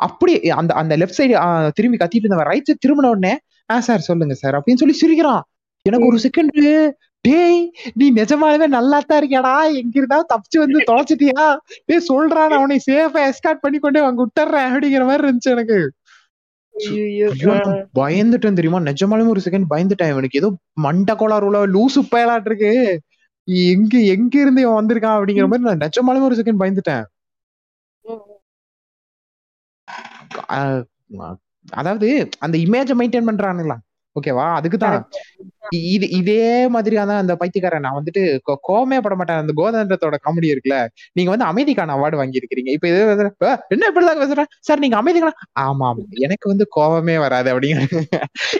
அப்படி அந்த அந்த லெஃப்ட் சைடு திரும்பி கத்திட்டு இருந்தவன் ரைட் சைடு திரும்பின உடனே ஆ சார் சொல்லுங்க சார் அப்படின்னு சொல்லி சிரிக்கிறான். எனக்கு ஒரு செகண்ட் டேய் நீ நிஜமாலுமே நல்லா தான் இருக்கியாடா? எங்க இருந்தா தப்பிச்சு வந்து தொலைச்சிட்டியா? டேய் சொல்றா நான் அவனை சேஃபா எஸ்கார்ட் பண்ணி கொண்டு அங்க விட்டுறேன் அப்படிங்கிற மாதிரி இருந்துச்சு எனக்கு. பயந்துட்டேன் தெரியுமா? நிஜமாலுமே ஒரு செகண்ட் பயந்துட்டேன். இவனுக்கு ஏதோ மண்ட கோளாறுல லூசு பயலாட்டு இருக்கு எங்க எங்க இருந்து இவன் வந்திருக்கான் அப்படிங்கிற மாதிரி நான் நிஜமாலுமே ஒரு செகண்ட் பயந்துட்டேன். அதாவது அந்த இமேஜ மெயின்டைன் பண்றானுங்களா? ஓகேவா அதுக்குதான் இது இதே மாதிரியான அந்த பைத்தியக்காரன். நான் வந்துட்டு கோ- கோவமே பட மாட்டேன். அந்த கோதண்டத்தோட காமெடி இருக்குல்ல. நீங்க வந்து அமைதிக்கான அவார்டு வாங்கி இருக்கிறீங்க இப்ப இது வந்து, "அஹ், என்ன இப்படிதான் பேசுறேன் சார் நீங்க அமைதிக்கான ஆமா. எனக்கு வந்து கோவமே வராது அப்படிங்கிற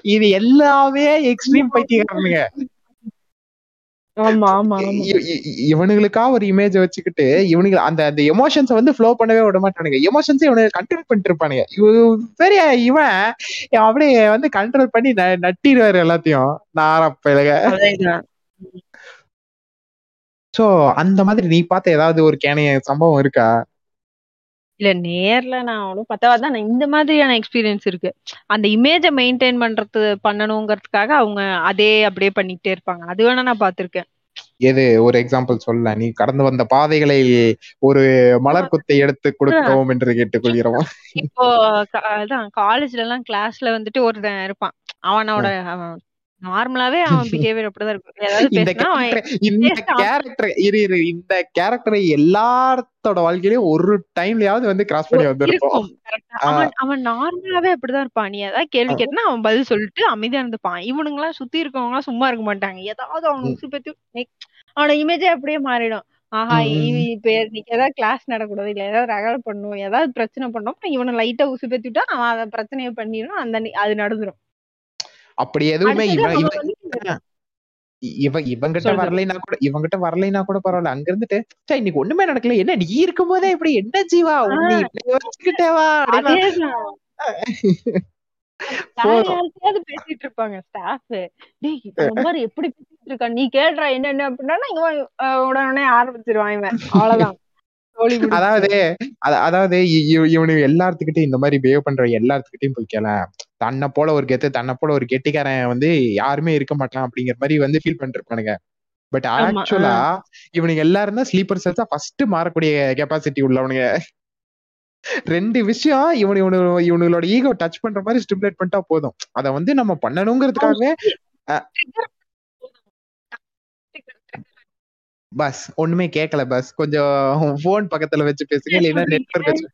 இது எல்லாமே எக்ஸ்ட்ரீம் பைத்தியக்காரனுங்க ஆமா ஆமா ஆமா இ- இ- இ- இவனுங்களுக்கா ஒரு இமேஜ் வச்சுக்கிட்டு இவனுங்க அந்த அந்த எமோஷன்ஸ் வந்து ஃப்ளோ பண்ணவே விட மாட்டானுங்க. எமோஷன்ஸ் இவனுக்கு கண்ட்ரோல் பண்ணிட்டு இருப்பானுங்க இவ- பெரிய இவன் அப்படியே வந்து கண்ட்ரோல் பண்ணி ந- நட்டிடுவாரு எல்லாத்தையும். நாரப்பழக. சோ அந்த மாதிரி நீ பார்த்த ஏதாவது ஒரு கேனைய சம்பவம் இருக்கா? இல்ல நேர்ல நான் பத்தாவதான் நான் இந்த மாதிரியான எக்ஸ்பீரியன்ஸ் இருக்கு. அந்த இமேஜ மெயின்டைன் பண்றது பண்ணணுங்கிறதுக்காக அவங்க அதே அப்படியே பண்ணிட்டே இருப்பாங்க. அது வேணா நான் பாத்திருக்கேன் எது? ஒரு எக்ஸாம்பிள் சொல்ல. நீ கடந்து வந்த பாதைகளை ஒரு மலர் குத்தை எடுத்து கொடுக்கவும் என்று கேட்டுக்கொள்கிறோம்? இப்போ அதான் காலேஜ்ல எல்லாம் கிளாஸ்ல வந்துட்டு ஒருத்தன் இருப்பான். அவனோட அவன் நார்மலாவே <laughs> அவன் பிஹேவியர் அப்படிதான் இருக்கும். ஏதாவது இந்த கேரக்டர் இரு இரு. இந்த கேரக்டரை எல்லாத்தோட வாழ்க்கையிலயும் ஒரு டைம்லயாவது வந்து கிராஸ் பண்ணி ஆ. அவன் அவன் நார்மலாவே அப்படிதான் இருப்பான். நீ ஏதாவது கேள்வி ஆ. கேட்டனா அவன் பதில் சொல்லிட்டு அமைதியா இருந்துப்பான். இவனுங்க எல்லாம் சுத்தி இருக்கவங்க எல்லாம் சும்மா இருக்க மாட்டாங்க. ஏதாவது அவனை ம். உசு பத்தி அவனோட இமேஜே அப்படியே மாறிடும். ஆஹா. இப்ப இன்னைக்கு ஏதாவது கிளாஸ் நடக்கூடாது இல்ல ஏதாவது ரகலை பண்ணும் ஏதாவது பிரச்சனை பண்ணோம் இவனை லைட்டா உசு பத்தி விட்டா அவன் அதை பிரச்சனையை பண்ணிடும். அந்த அது நடந்துரும். அப்படி எதுவுமே இவன் இவன் இவன் இவங்கிட்ட. வரலைன்னா கூட இவங்கிட்ட வரலைன்னா கூட பரவாயில்ல. அங்க இருந்துட்டு "சே, இன்னைக்கு ஒண்ணுமே நடக்கல. என்ன நீ இருக்கும் போதே இப்படி என்ன ஜீவா? உன்னை இப்படி வச்சுக்கிட்டேவா <laughs> பேசிட்டு இருப்பாங்க ஸ்டாஃப் டேய் எப்படி பேசிட்டு இருக்கான்? நீ கேள்றா என்னென்ன அப்படின்னா இவன் உடனே ஆரம்பிச்சிருவான் இவன். அவ்வளவுதான். அதாவது அத- அதாவது இ- இவ- இவனுங்க எல்லாத்துக்கிட்டையும் இந்த மாதிரி பிஹேவ் பண்ற எல்லாத்துக்கிட்டையும் போய் கேள. தன்னை போல ஒரு கெத்து தன்னை போல ஒரு கெட்டிக்காரன் வந்து யாருமே இருக்க மாட்டான் அப்படிங்கிற மாதிரி வந்து ஃபீல் பண்ணிட்டு இருப்பானுங்க பட் ஆக்சுவலா இவனுங்க எல்லாரும் தான் ஸ்லீப்பர் செல்ஸா ஃபர்ஸ்ட் மாறக்கூடிய கெப்பாசிட்டி உள்ளவனுங்க. ரெண்டு விஷயம் இவனு இவனு இவனுங்களோட ஈகோ டச் பண்ற மாதிரி ஸ்டிமுலேட் பண்ணிட்டா போதும். அத வந்து நம்ம பண்ணணுங்கிறதுக்காகவே பஸ் ஒண்ணுமே கேட்கல பஸ் கொஞ்சம் போன் பக்கத்துல வச்சு பேசுங்க இல்லைன்னா நெட்வொர்க் வச்சு.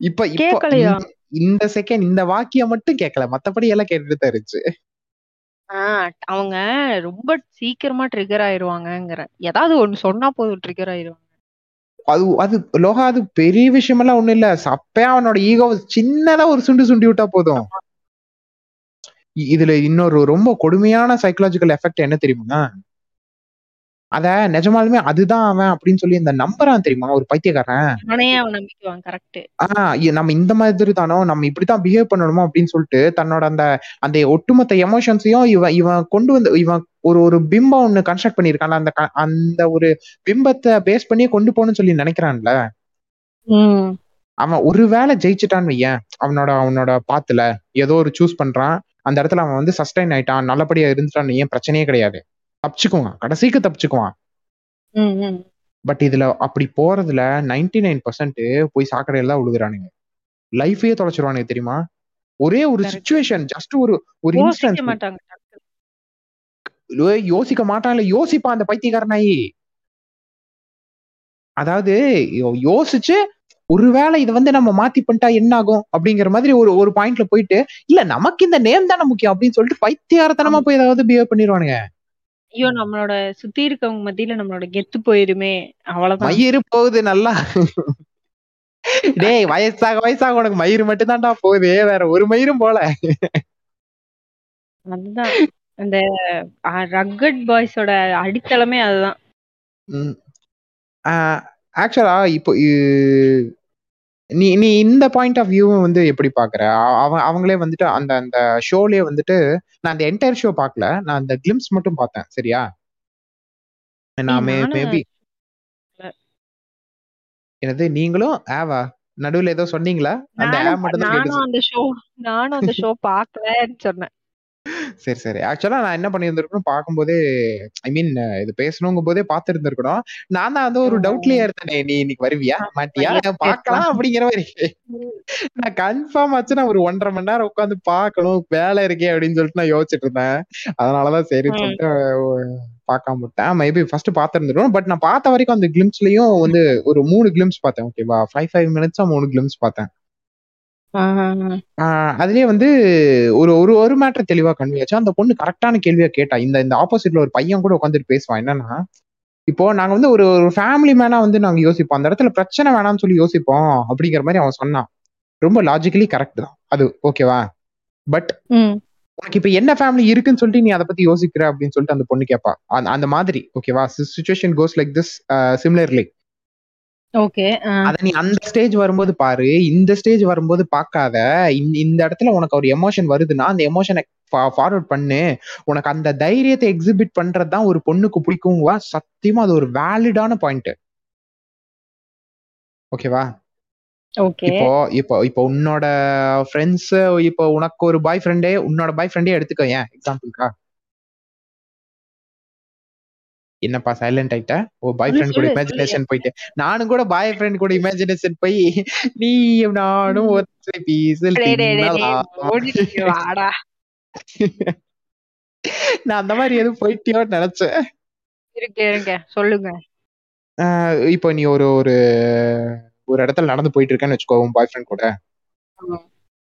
இப்ப இப்போ? இந்த- செகண்ட் இந்த வாக்கியம் மட்டும் கேட்கல மத்தபடி எல்லாம் கேட்டுட்டு தான் இருந்துச்சு. அவங்க ரொம்ப சீக்கிரமா ட்ரிகர் ஆயிருவாங்கங்கிறேன் ஏதாவது ஒண்ணு சொன்னா போதும் ட்ரிகர் ஆயிருவாங்க. அது அது லோகா அது பெரிய விஷயமெல்லாம் ஒண்ணும் இல்ல. சப்பையா அவனோட ஈகோ சின்னதா ஒரு சுண்டு சுண்டி விட்டா போதும். இதுல இன்னொரு ரொம்ப கொடுமையான சைக்கலாஜிக்கல் எஃபெக்ட் என்ன தெரியுமா? அத நிஜமாலுமே அதுதான் அவன் அப்படின்னு சொல்லி இந்த நம்புறான் தெரியுமா? ஒரு பைத்தியக்காரன். ஆஹ் நம்ம இந்த மாதிரி தானோ நம்ம இப்படித்தான் பிஹேவ் பண்ணணுமோ அப்படின்னு சொல்லிட்டு தன்னோட அந்த அந்த ஒட்டுமொத்த எமோஷன்ஸையும் இவன் இவன் கொண்டு வந்து இவன் ஒரு ஒரு பிம்பம் ஒண்ணு கன்ஸ்ட்ரக்ட் பண்ணிருக்கான்ல அந்த அந்த ஒரு பிம்பத்தை பேஸ் பண்ணியே கொண்டு போகணும்னு சொல்லி நினைக்கிறான்ல. அவன் ஒருவேளை ஜெயிச்சிட்டான்னு வையேன் அவனோட அவனோட பாத்துல ஏதோ ஒரு சூஸ் பண்றான் அந்த இடத்துல அவன் வந்து சஸ்டைன் ஆயிட்டான் நல்லபடியா இருந்துட்டான்னு ஏன் பிரச்சனையே கிடையாது. தப்பிச்சுக்குவான். கடைசிக்கு தப்பிச்சுக்குவான். பட் இதுல அப்படி போறதுல 99% நைன் பர்சன்ட் போய் சாக்கடையில தான் விழுகுறானுங்க லைஃபையே தொலைச்சிருவானுங்க தெரியுமா? ஒரே ஒரு. சுச்சுவேஷன் ஜஸ்ட் ஒரு ஒரு யோசிக்க இன்ஸ்டன்ஸ் யோசிக்க மாட்டான். இல்ல யோசிப்பான் அந்த பைத்தியக்காரனாயி. அதாவது யோசிச்சு ஒருவேளை இதை வந்து நம்ம மாத்தி பண்ணிட்டா என்ன ஆகும் அப்படிங்கிற மாதிரி ஒரு ஒரு பாயிண்ட்ல போயிட்டு இல்ல நமக்கு இந்த நேம் தானே முக்கியம் அப்படின்னு சொல்லிட்டு பைத்தியாரத்தனமா போய் ஏதாவது பிஹேவ் பண்ணிடுவானுங்க ஐயோ நம்மளோட சுத்தி இருக்கவங்க மத்தியில நம்மளோட கெத்து போயிருமே. அவ்வளவுதான். மயிறு போகுது நல்லா. டேய் வயசாக வயசாக உனக்கு மயிறு மட்டும் தான்டா போகுது வேற ஒரு மயிரும் போல. அதுதான். அந்த ரக்கட் பாய்ஸோட அடித்தளமே அதுதான். ஆக்சுவலா இப்போ நீ நீ இந்த பாயிண்ட் ஆஃப் வியூ வந்து எப்படி பாக்குற அ- அவ அவங்களே வந்துட்டு அந்த அந்த ஷோலயே வந்துட்டு நான் அந்த என்டையர் ஷோ பார்க்கல. நான் அந்த கிளிம்ஸ் மட்டும் பார்த்தேன். சரியா? நான் மேபி என்னது? நீங்களும்? ஆவா? நடுவுல ஏதோ சொன்னீங்களா? அந்த ஆ மட்டும் நானும் அந்த ஷோ நானும் அந்த ஷோ பாக்கலன்னு சொன்னேன். சரி சரி. ஆக்சுவலா நான் என்ன பண்ணியிருந்திருக்கணும் பார்க்கும்போதே ஐ மீன் இது பேசணுங்கும் போதே பார்த்துருந்துருக்கணும். நான் தான் வந்து ஒரு டவுட்லயே இருந்தேனே நீ இன்னைக்கு வருவியா? மாட்டியா? ஐயா, பார்க்கலாம் அப்படிங்கிற மாதிரி. நான் கன்ஃபார்ம் ஆச்சு. நான் ஒரு ஒன்றரை மணி நேரம் உட்காந்து பார்க்கணும் வேலை இருக்கே அப்படின்னு சொல்லிட்டு நான் யோசிச்சுட்டு இருந்தேன். அதனாலதான் சரின்னு ம். சொல்லிட்டு அஹ், பார்க்காம விட்டேன். மேபி ஃபர்ஸ்ட் பார்த்துருந்துடும் பட் நான் பார்த்த வரைக்கும் அந்த கிளிம்ஸ்லயும் வந்து ஒரு மூணு கிளிம்ஸ் பார்த்தேன். ஓகேவா ஃபைவ் ஃபைவ் மினிட்ஸா மூணு கிளிம்ஸ் பார்த்தேன். ஆஹ். அதுலயே வந்து ஒரு ஒரு ஒரு மேட்டர் தெளிவா கன்வே ஆச்சு அந்த பொண்ணு கரெக்டான கேள்வியா கேட்டா இந்த இந்த ஆப்போசிட்ல ஒரு பையன் கூட உட்காந்துட்டு பேசுவான். என்னன்னா இப்போ நாங்க வந்து ஒரு ஒரு ஃபேமிலி மேனா வந்து நாங்க யோசிப்போம். அந்த இடத்துல பிரச்சனை வேணாம்னு சொல்லி யோசிப்போம் அப்படிங்கிற மாதிரி அவன் சொன்னான். ரொம்ப லாஜிக்கலி கரெக்ட் தான். அது ஓகேவா பட் உனக்கு இப்ப என்ன ஃபேமிலி இருக்குன்னு சொல்லிட்டு நீ அதை பத்தி யோசிக்கிற அப்படின்னு சொல்லிட்டு அந்த பொண்ணு கேட்பா அந்த அந்த மாதிரி ஓகேவா situation goes like this similarly okay அத நீ அந்த ஸ்டேஜ் வரும்போது பாரு. இந்த ஸ்டேஜ் வரும்போது பார்க்காத. இந்த இடத்துல உனக்கு ஒரு எமோஷன் வருதுன்னா அந்த எமோஷனை ஃபார்வர்ட் பண்ணு. உனக்கு அந்த தைரியத்தை எக்ஸிபிட் பண்றது தான் ஒரு பொண்ணுக்கு பிடிக்கும். வா சத்தியமா அது ஒரு வேலிடான பாயிண்ட் ஓகேவா ஓகே இப்போ இப்போ இப்போ உன்னோட ஃப்ரெண்ட்ஸ் இப்போ உனக்கு ஒரு பாய் ஃப்ரெண்டே உன்னோட பாய் ஃப்ரெண்டே எடுத்துக்கோ ஏன்? எக்ஸாம்பிள்க்கா என்னப்பா சைலண்ட் ஆயிட்ட? ஓ பாய் ஃப்ரெண்ட் கூட இமேஜினேஷன் போயிட்டு. நானும் கூட பாய் ஃப்ரெண்ட் கூட இமேஜினேஷன் போய் நீ நானும் ஒற்றை. ஓடிட்டு வாடா. நான் அந்த மாதிரி எதுவும் போயிட்டியோன்னு நினைச்சேன். இருக்கு இருங்க சொல்லுங்க. இப்போ நீ ஒரு ஒரு ஒரு இடத்துல நடந்து போயிட்டு இருக்கேன்னு வச்சுக்கோ உன் பாய் ஃப்ரெண்ட் கூட.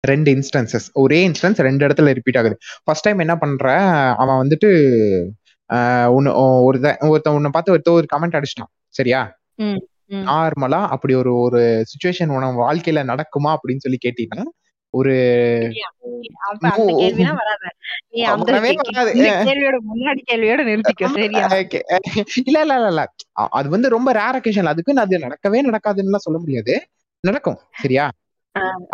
ரெண்டு இன்ஸ்டன்சஸ் ஒரே இன்ஸ்டன்ஸ் ரெண்டு இடத்துல ரிப்பீட் ஆகுது. ஃபர்ஸ்ட் டைம் என்ன பண்ற? அவன் வந்துட்டு உன்னை ஒரு ஒருத்தன் உன்னை பார்த்து ஒருத்த ஒரு கமெண்ட் அடிச்சிட்டான். சரியா. நார்மலா அப்படி ஒரு ஒரு சுச்சுவேஷன் உனக்கு வாழ்க்கையில நடக்குமா அப்படின்னு சொல்லி கேட்டீங்கன்னா ஒரு. இல்ல இல்ல இல்ல அது வந்து ரொம்ப ரேர் அக்கேஷன் அதுக்குன்னு அது நடக்கவே நடக்காதுன்னு சொல்ல முடியாது. நடக்கும். சரியா?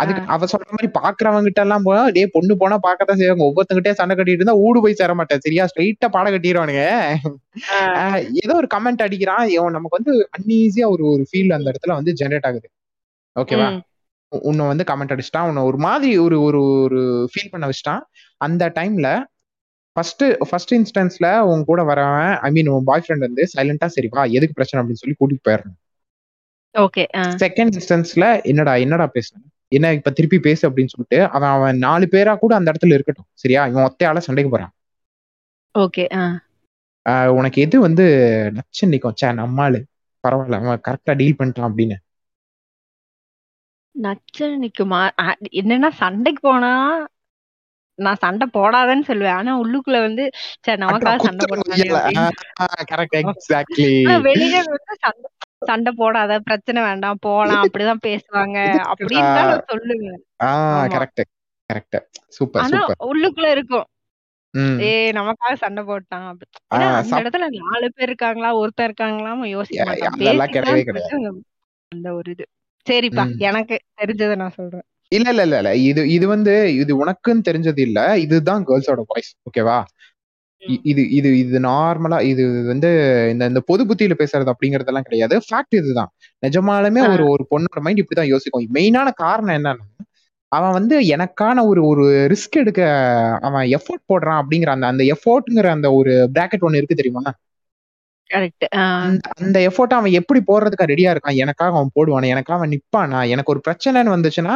அதுக்கு அவ சொல்ற மாதிரி பாக்குறவங்க எல்லாம் போனா டே பொண்ணு போனா பார்க்கத்தான் செய்வாங்க. ஒவ்வொருத்தங்கிட்டே சண்டை கட்டிட்டு இருந்தா ஊடு போய் சேர மாட்டேன். சரியா? ஸ்ட்ரைட்டா பாடம் கட்டிடுவானுங்க ஏதோ ஒரு கமெண்ட் அடிக்கிறான். இவன் நமக்கு வந்து அன்ஈஸியா ஒரு ஒரு ஃபீல் அந்த இடத்துல வந்து ஜெனரேட் ஆகுது. ஓகேவா உன்னை வந்து கமெண்ட் அடிச்சிட்டான். உன்னை ஒரு மாதிரி ஒரு ஒரு ஒரு ஃபீல் பண்ண வச்சிட்டான். அந்த டைம்ல ஃபர்ஸ்ட் ஃபர்ஸ்ட் இன்ஸ்டன்ஸ்ல உன் கூட வரவன் ஐ மீன் உன் பாய் ஃப்ரெண்ட் வந்து சைலண்டா சரி வா எதுக்கு பிரச்சனை? அப்படின்னு சொல்லி கூட்டிட்டு போயிடுறான் ஓகே. செகண்ட் இன்ஸ்டன்ஸ்ல என்னடா என்னடா பேசுன? என்ன இப்ப திருப்பி பேசு அப்படின்னு சொல்லிட்டு அவன் அவன் நாலு பேரா கூட அந்த இடத்துல இருக்கட்டும். சரியா? இவன் ஒத்தையால சண்டைக்கு போறான். ஓகே உனக்கு எது வந்து நச்சு நிக்கும்? சே நம்மாளு பரவாயில்ல அவன் கரெக்டா டீல் பண்ணிட்டான் அப்படின்னு. நச்சு நிக்குமா? என்னன்னா சண்டைக்கு போனா நான் சண்டை போடாதேன்னு சொல்லுவேன். ஆனா உள்ளுக்குள்ள வந்து சரி நமக்காக சண்டை ஆனா வெளியில வந்து சண்டை சண்டை போடாத பிரச்சனை வேண்டாம் போலாம் அப்படிதான் பேசுவாங்க. <laughs> அப்படின்னு ஆமா. கரெக்ட் கரெக்ட் சூப்பர் ஆனா சூப்பர். உள்ளுக்குள்ள இருக்கும். ம். ஏ நமக்காக சண்டை போட்டான். அந்த இடத்துல நாலு பேர் இருக்காங்களா ஒருத்தர் இருக்காங்களா யோசிக்க அந்த ஒரு இது. சரிப்பா. எனக்கு தெரிஞ்சதை நான் சொல்றேன். இல்ல இல்ல இல்ல இது இது வந்து இது உனக்குன்னு தெரிஞ்சது இல்ல. இதுதான் கேர்ள்ஸோட வாய்ஸ் ஓகேவா இது இது இது நார்மலா இது வந்து இந்த இந்த பொது புத்தியில பேசுறது அப்படிங்கறதெல்லாம் கிடையாது. ஃபேக்ட் இதுதான். நிஜமாலுமே ஒரு ஒரு பொண்ணோட மைண்ட் இப்படிதான் யோசிக்கும். மெயினான காரணம் என்னன்னா அவன் வந்து எனக்கான ஒரு ஒரு ரிஸ்க் எடுக்க அவன் எஃபோர்ட் போடுறான் அப்படிங்கிற அந்த அந்த எஃபோர்ட்ங்கிற அந்த ஒரு பிராக்கெட் ஒண்ணு இருக்கு தெரியுமா. அந்த எஃபோர்ட்ட அவன் எப்படி போடுறதுக்கு ரெடியா இருக்கான்? எனக்காக அவன் போடுவானா? எனக்காக அவன் நிப்பானா? எனக்கு ஒரு பிரச்சனைன்னு வந்துச்சுன்னா,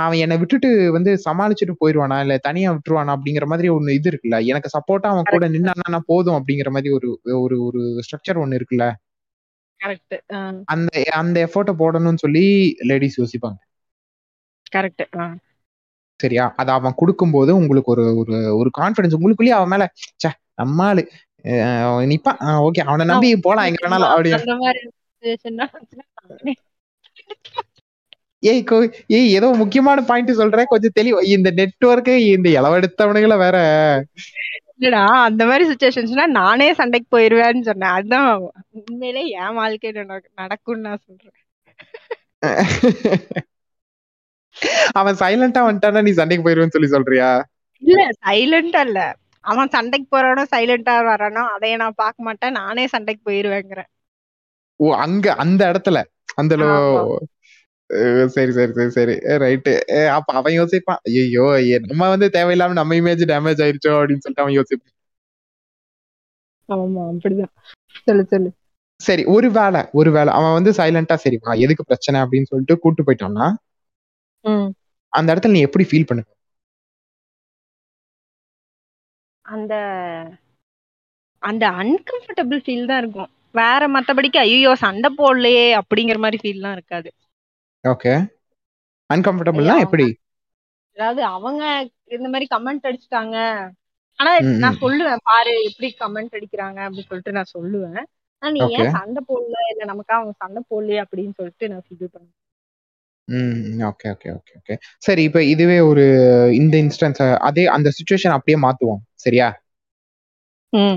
அவன் என்ன விட்டுட்டு வந்து சமாளிச்சுட்டு போயிருவானா? இல்ல தனியா விட்டுருவானா? அப்படிங்கிற மாதிரி ஒண்ணு இது இருக்குல்ல. எனக்கு சப்போர்ட்டா அவன் கூட. நின்னான்னா போதும் அப்படிங்கிற மாரி ஒரு ஒரு ஒரு ஸ்ட்ரக்சர் ஒண்ணு இருக்குல்ல. அந்த அந்த எஃபோர்ட்ட போடணும்னு சொல்லி லேடீஸ் யோசிப்பாங்க. கரெக்ட். சரியா? அத அவன் குடுக்கும்போது உங்களுக்கு ஒரு ஒரு ஒரு கான்ஃபிடன்ஸ் உங்களுக்குள்ளேயே அவன் மேல ச்சே நம்ம ஆளு அ நிப்பான். ஓகே அவன நம்பி போலாம் எங்க வேணாலும் அப்படி ஏய் ஏய் ஏதோ முக்கியமான பாயிண்ட் சொல்றேன். கொஞ்சம் தெளிவா இந்த நெட்வொர்க் இந்த இளவெடுத்தவனுங்கள வேற இல்லடா அந்த மாரி சிச்சுவேஷன்ஸ்னா நானே சண்டைக்கு போயிருவேன்னு சொன்னேன். அதுதான் உண்மையிலே என் வாழ்க்கையில நட நடக்கும்னு நான் சொல்றேன். அவன் சைலன்ட்டா வந்துட்டான்னா நீ சண்டைக்கு போயிருவேன்னு சொல்லி சொல்றியா? இல்ல சைலன்ட்டா இல்ல. அவன் சண்டைக்கு போறானோ, சைலன்ட்டா வரானோ அதைய நான் பார்க்க மாட்டேன். நானே சண்டைக்கு போயிருவேங்கிறேன். ஓ! அங்க அந்த இடத்துல. அந்த சரி, சரி, சரி, சரி. ரைட்டு. அப்ப அவன் யோசிப்பான். ஐய்யய்யோ! நம்ம வந்து தேவையில்லாம நம்ம இமேஜ் டேமேஜ் ஆயிருச்சோ அப்படின்னு சொல்லிட்டு அவன் யோசிப்பான். ஆமா அப்படிதான். சொல்லு சொல்லு. சரி ஒரு வேள ஒரு வேள அவன் வந்து சைலன்ட்டா சரி எதுக்கு பிரச்சனை அப்படின்னு சொல்லிட்டு கூட்டு போயிட்டான்னா, ம். அந்த இடத்துல நீ எப்படி ஃபீல் பண்ணுவ? அந்த அந்த அன்கம்ஃபர்டபிள் ஃபீல் தான் இருக்கும். வேற மத்தபடிக்கு ஐய்யயோ! சண்டை போடலையே அப்படிங்கிற மாரி ஃபீல்லாம் இருக்காது. ஓகே. அன்கம்ஃபர்டபுள்னா எப்படி? அதாவது அவங்க இந்த மாரி கமெண்ட் அடிச்சுட்டாங்க. ஆனா நான். சொல்லுவேன் பாரு எப்படி கமெண்ட் அடிக்கிறாங்க அப்படின்னு சொல்லிட்டு நான் சொல்லுவேன். ஆனா நீ. ஏன் சண்டை போடல? இல்ல நமக்கா அவங்க சண்டை போடலையே அப்படின்னு சொல்லிட்டு நான் ஃபீல் பண்ணுவேன். ம். Okay, okay, okay, okay. சரி இப்ப இதுவே ஒரு இந்த இன்ஸ்டன்ஸ அதே அந்த சிச்சுவேஷன் அப்படியே மாத்துவோம். சரியா? ம்.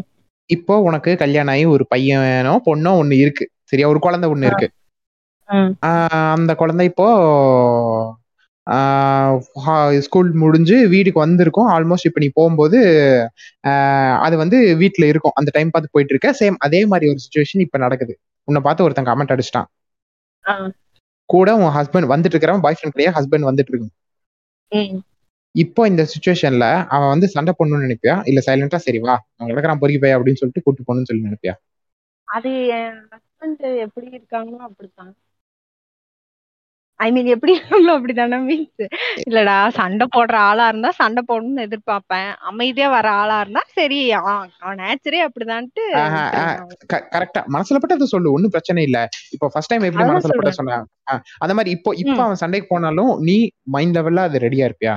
இப்போ உனக்கு கல்யாணம் ஆகி ஒரு பையனோ, பொண்ணோ ஒண்ணு இருக்கு. சரியா? ஒரு குழந்தை ஒண்ணு ஆ. இருக்கு. ம். ஆ அந்த குழந்தை இப்போ ஆ ஹா ஸ்கூல் முடிஞ்சு வீட்டுக்கு வந்திருக்கும். ஆல்மோஸ்ட் இப்ப நீ போம்போது, ஆ அது வந்து வீட்ல இருக்கும். அந்த டைம் பார்த்து போயிட்டு இருக்க. சேம் அதே மாரி ஒரு சிச்சுவேஷன் இப்ப நடக்குது. உன்ன பார்த்து ஒருத்தன் கமெண்ட் அடிச்சுட்டான். ஆ. கூட உன் ஹஸ்பண்ட் வந்துட்டு இருக்கிறவன் பாய் ஃப்ரெண்ட் கிடையாது. ஹஸ்பண்ட் வந்துட்டு இருக்கு. இப்போ இந்த சிச்சுவேஷன்ல அவன் வந்து சண்டை போடணும்னு நினைப்பியா? இல்ல சைலன்ட்டா சரி வா, அவன் கிடக்குறான் பொறுக்கி பைய அப்படின்னு சொல்லிட்டு கூட்டு போணும்னு சொல்லி நினைப்பியா? அது ஹஸ்பண்ட் எப்படி இருக்காங்களோ அப்படித்தான். ஐ மீன் எப்படி இருக்காங்களோ அப்படித்தானே மீன்ஸ் இல்லடா சண்டை போடுற ஆளா இருந்தா சண்டை போடணும்னு எதிர்பார்ப்பேன். அமைதியா வர ஆளா இருந்தா சரி நேச்சரே அப்படிதான்ட்டு ஆஹா, ஆ, விட்டுருவேன் அவன. க கரெக்ட்டா. மனசுல பட்டத சொல்லு. ஒண்ணும் பிரச்சனை இல்ல. இப்போ ஃபர்ஸ்ட் டைம் எப்படி மனசுல பட்டத சொல்றேன். சொன்ன? ஆ அந்த மாரி இப்போ இப்போ. அவன் சண்டைக்கு போனாலும், நீ மைண்ட் லெவல்ல அது ரெடியா இருப்பியா?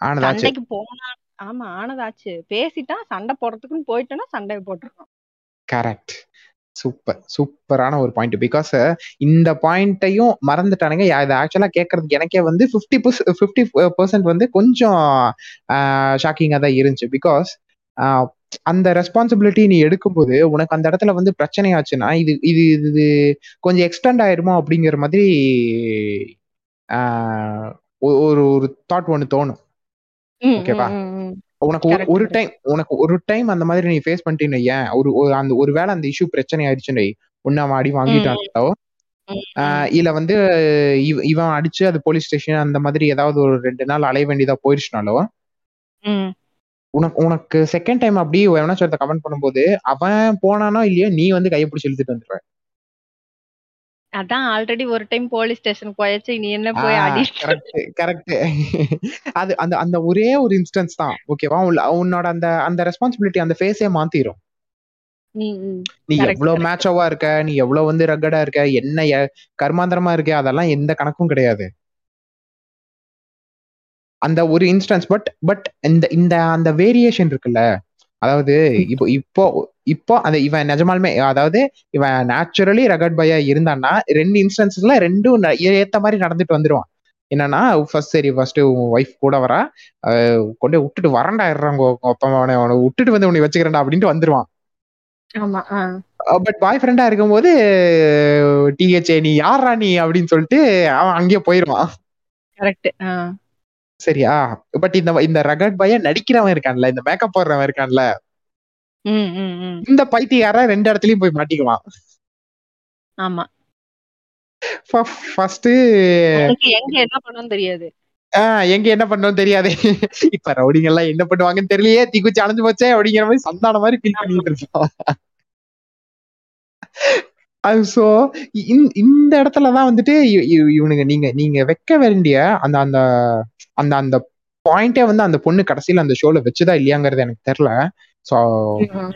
ஆனதாச்சு. சண்டைக்கு போனா ஆமா ஆனதாச்சு. பேசிட்டான் சண்டை போடுறதுக்குன்னு போயிட்டேன்னா சண்டைய போட்டுருவான். கரெக்ட். சூப்பர். சூப்பரான ஒரு பாயிண்ட். பிகாஸ் இந்த பாயிண்ட்டையும் மறந்துட்டானுங்க. இத ஆக்சுவலா கேட்கறதுக்கு எனக்கே வந்து 50 பர்ஸ் 50% வந்து கொஞ்சம் ஆ ஷாக்கிங்கா தான் இருந்துச்சு. பிகாஸ் அந்த ரெஸ்பான்சிபிலிட்டி நீ எடுக்கும்போது, உனக்கு அந்த இடத்துல வந்து பிரச்சனை ஆச்சுன்னா, இது இது இது கொஞ்சம் எக்ஸ்டெண்ட் ஆயிருமோ அப்படிங்கிற மாதிரி ஒரு ஒரு தாட் ஒண்ணு தோணும். ஓகேவா? உனக்கு ஒரு ஒரு. டைம் உனக்கு ஒரு டைம் அந்த மாதிரி நீ ஃபேஸ் பண்ணிட்டேன்னு வையேன், ஒரு அந்த ஒரு வேள அந்த இஷ்யூ பிரச்சனை ஆயிடுச்சுன்னு ஒண்ணு அவன் அடி ம். இல்ல வந்து இவ இவன் அடிச்சு அது போலீஸ் ஸ்டேஷன் அந்த மாதிரி ஏதாவது ஒரு 2 நாள் அலைய வேண்டியதா போயிருச்சுனாலோ, ம். உனக்கு உனக்கு செகண்ட் டைம் அப்படி எவனாச்சும் ஒருத்தன் கமெண்ட் பண்ணும்போது, அவன் போனானோ இல்லையோ, நீ வந்து கைய பிடிச்சு இழுத்துட்டு வந்துருவ. அதான் ஆல்ரெடி ஒரு டைம் போலீஸ் ஸ்டேஷன் போயாச்சு. நீ என்ன போய் அடி கரெக்ட், கரெக்ட். <laughs> அது அந்த அந்த ஒரே ஒரு இன்ஸ்டன்ஸ் தான். ஓகேவா? உன்னோட அந்த அந்த ரெஸ்பான்சிபிலிட்டி அந்த ஃபேஸே மாத்திரும். நீ கரெக்ட். மேச்சோவா இருக்க, நீ எவ்ளோ வந்து ரக்கடா இருக்க, என்ன கர்மாந்திரமா இருக்க, அதெல்லாம் எந்த கணக்கும் கிடையாது. அந்த ஒரு இன்ஸ்டன்ஸ் பட் பட் இந்த இந்த அந்த வேரியேஷன் இருக்குல்ல, அதாவது. இப்போ இப்போ இப்போ அந்த இவன் நிஜமாலுமே அதாவது இவன் நேச்சுரலி ரகட் பாயா இருந்தான்னா, 2 இன்ஸ்டன்ஸ்ல 2ம் ந ஏத்த மாரி நடந்துட்டு வந்துருவான். என்னன்னா, ஃபர்ஸ்ட் சரி ஃபர்ஸ்ட் உன் ஒய்ஃப் கூட வரா, கொண்டு விட்டுட்டு வரேன்டா இருடா உங்க உங்க அப்பா மகனே, அவன விட்டுட்டு வந்து உன்னை வச்சுக்கிறேன்டா அப்படின்ட்டு வந்துருவான். பட் பாய் ஃப்ரெண்டா இருக்கும்போது, "டிஹெச்ஏ நீ யார்றா நீ?" அப்படின்னு சொல்லிட்டு அவன் அங்கேயே போயிருவான். கரெக்ட். சரியா? பட் இந்த இந்த ரகட் பாயா நடிக்கிறவன் இருக்கான்ல, இந்த மேக்கப் போடுறவன் இருக்கான்ல. இந்த பைத்தியக்காரன் 2 இடத்துலயும் போய் மாட்டிக்குவான். ஆமா. ஃப ஃபர்ஸ்ட்டு அவனுக்கு எங்க என்ன பண்ணணும்னு தெரியாது. ஆஹ் எங்க என்ன பண்ணோம் தெரியாதே இப்ப ரவுடிங்க எல்லாம் என்ன பண்ணுவாங்கன்னு தெரியலையே தீக்குச்சி அணைஞ்சு போச்சே அப்படிங்கிற மாதிரி சந்தான மாதிரி ஃபீல் பண்ணிட்டு அது சோ இந்த இடத்துலதான் வந்துட்டு இவனுங்க நீங்க நீங்க வைக்க வேண்டிய அந்த அந்த அந்த அந்த பாயிண்டே வந்து அந்த பொண்ணு கடைசியில அந்த ஷோல வச்சுதா இல்லையாங்கிறது எனக்கு தெரியல சோ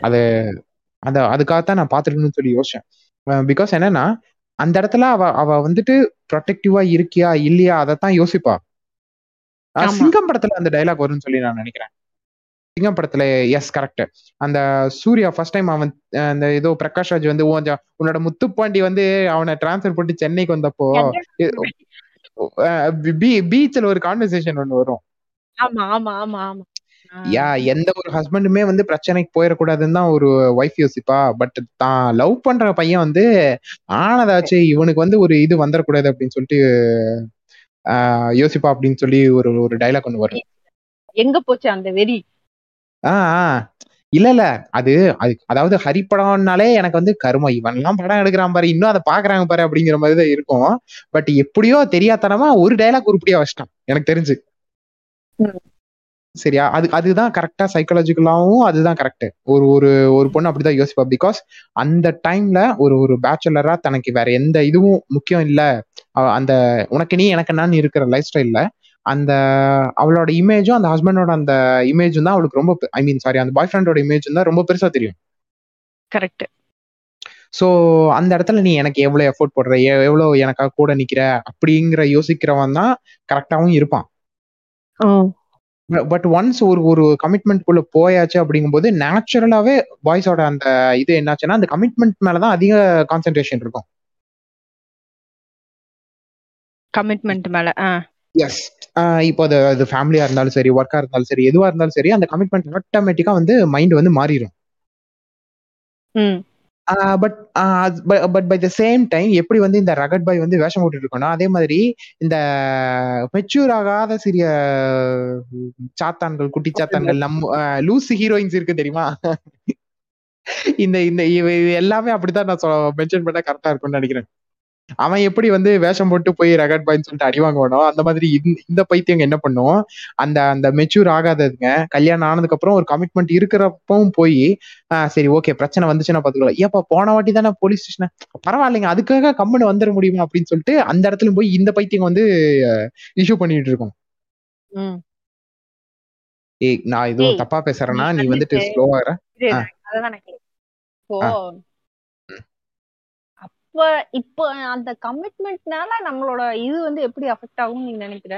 அது அத அதுக்காகத்தான் நான் பாத்துருக்கணும்னு சொல்லி யோசிச்சேன். பிகாஸ் என்னன்னா அந்த இடத்துல அவ அவ வந்துட்டு ப்ரொடெக்டிவா இருக்கியா இல்லையா அதைத்தான் யோசிப்பா. சிங்கம் படத்துல அந்த டைலாக் வரும்னு சொல்லி நான் நினைக்கிறேன். சிங்கம் படத்துல எஸ் கரெக்ட் அந்த சூர்யா ஃபர்ஸ்ட் டைம் அவன் அந்த ஏதோ பிரகாஷ் ராஜ் வந்து உன்னோட முத்துப்பாண்டி வந்து அவனை டிரான்ஸ்ஃபர் பண்ணி சென்னைக்கு வந்தப்போ பீச்ல ஒரு கான்வர்சேஷன் ஒண்ணு வரும். ஆமா ஆமா ஆமா ஆமா. யா எந்த ஒரு ஹஸ்பண்டுமே வந்து பிரச்சனைக்கு போயிடக்கூடாதுன்னு தான் ஒரு ஒய்ஃப் யோசிப்பா. பட் தான் லவ் பண்ற பையன் வந்து ஆனதாச்சு இவனுக்கு வந்து ஒரு இது வந்துடக்கூடாது அப்படின்னு சொல்லிட்டு ஆஹ் யோசிப்பா அப்படின்னு சொல்லி ஒரு ஒரு டைலாக் ஒன்று வரும். எங்க போச்சு அந்த வெறி? ஆஹ். இல்ல இல்ல. அது அது அதாவது ஹரி படம்னாலே எனக்கு வந்து கருமா இவன் எல்லாம் படம் எடுக்கிறான் பாரு. இன்னும் அதை பாக்குறாங்க பாரு அப்படிங்கிற மாதிரி தான் இருக்கும். பட் எப்படியோ தெரியாதனமா ஒரு டைலாக் உருப்படியா வச்சிட்டான். எனக்கு தெரிஞ்சு. சரியா? அது அதுதான் கரெக்டா சைக்காலஜிக்கலாவும் அதுதான் கரெக்ட் ஒரு ஒரு ஒரு பொண்ணு அப்படிதான் யோசிப்பா. பிகாஸ் அந்த டைம்ல ஒரு ஒரு பேச்சுலரா தனக்கு வேற எந்த இதுவும் முக்கியம் இல்ல. அந்த உனக்கு நீ எனக்கு நான் இருக்கிற லைஃப் ஸ்டைல்ல அந்த அவளோட இமேஜும் அந்த ஹஸ்பண்டோட அந்த இமேஜும் தான் அவளுக்கு ரொம்ப ஐ மீன் சாரி அந்த பாய் ஃப்ரெண்டோட இமேஜும் தான் ரொம்ப பெருசா தெரியும். கரெக்ட் ஸோ அந்த இடத்துல நீ எனக்கு எவ்வளவு எஃபோர்ட் போடுற எ- எவ்வளவு எனக்காக கூட நிக்கிற அப்படிங்கிற யோசிக்கிறவன் தான் கரெக்டாவும் இருப்பான். பட் ஒன்ஸ் ஒரு ஒரு கமிட்மெண்ட் குள்ள போயாச்சு அப்படிங்கும்போது நேச்சுரலாவே பாய்ஸோட அந்த இது என்னாச்சுன்னா அந்த கமிட்மெண்ட் மேலதான் அதிக கான்சென்ட்ரேஷன் இருக்கும். கமிட்மெண்ட் மேல ஆ. எஸ் இப்போ அது அது ஃபேமிலியா இருந்தாலும் சரி ஒர்க்கா இருந்தாலும் சரி எதுவா இருந்தாலும் சரி அந்த கமிட்மெண்ட் ஆட்டோமேட்டிக்கா வந்து மைண்ட் வந்து மாறிடும் but but by the same time எப்படி வந்து இந்த ரகட் பாய் வந்து வேஷம் போட்டுட்டு இருக்கோம்னா அதே மாதிரி இந்த மெச்சூர் ஆகாத சிறிய சாத்தான்கள் குட்டி சாத்தான்கள் நம்ம லூஸ் ஹீரோயின்ஸ் இருக்கு தெரியுமா? இந்த இந்த இது எல்லாமே அப்படித்தான் நான் மென்ஷன் பண்ண கரெக்டா இருக்கும்னு நினைக்கிறேன். அவன் எப்படி வந்து வேஷம் போட்டு போய் ரகட் பாய்ன்னு சொல்லிட்டு அடி வாங்குவானோ அந்த மாதிரி இந்த பைத்தியங்க என்ன பண்ணும்? அந்த அந்த மெச்சூர் ஆகாததுங்க. கல்யாணம் ஆனதுக்கு அப்புறம் ஒரு கமிட்மெண்ட் இருக்கிறப்பவும் போய் சரி ஓகே பிரச்சனை வந்துச்சுன்னா பாத்துக்கலாம். ஏப்பா போன வாட்டி தானே போலீஸ் ஸ்டேஷன் பரவாயில்லைங்க அதுக்காக கம்முன்னு வந்துட முடியுமா? அப்படின்னு சொல்லிட்டு அந்த இடத்துல போய் இந்த பைத்தியம் வந்து இஷ்யூ பண்ணிட்டு இருக்கோம். ஏய் நான் ஏய், தப்பா பேசுறேன்னா நீ வந்துட்டு ஸ்லோவா இரு, ஆ. அதுதான் நான் கேக்குறேன். இப்போ இப்போ அந்த கமிட்மெண்ட்னால நம்மளோட இது வந்து எப்படி அஃபெக்ட் ஆகும் நீ நினைக்கிற?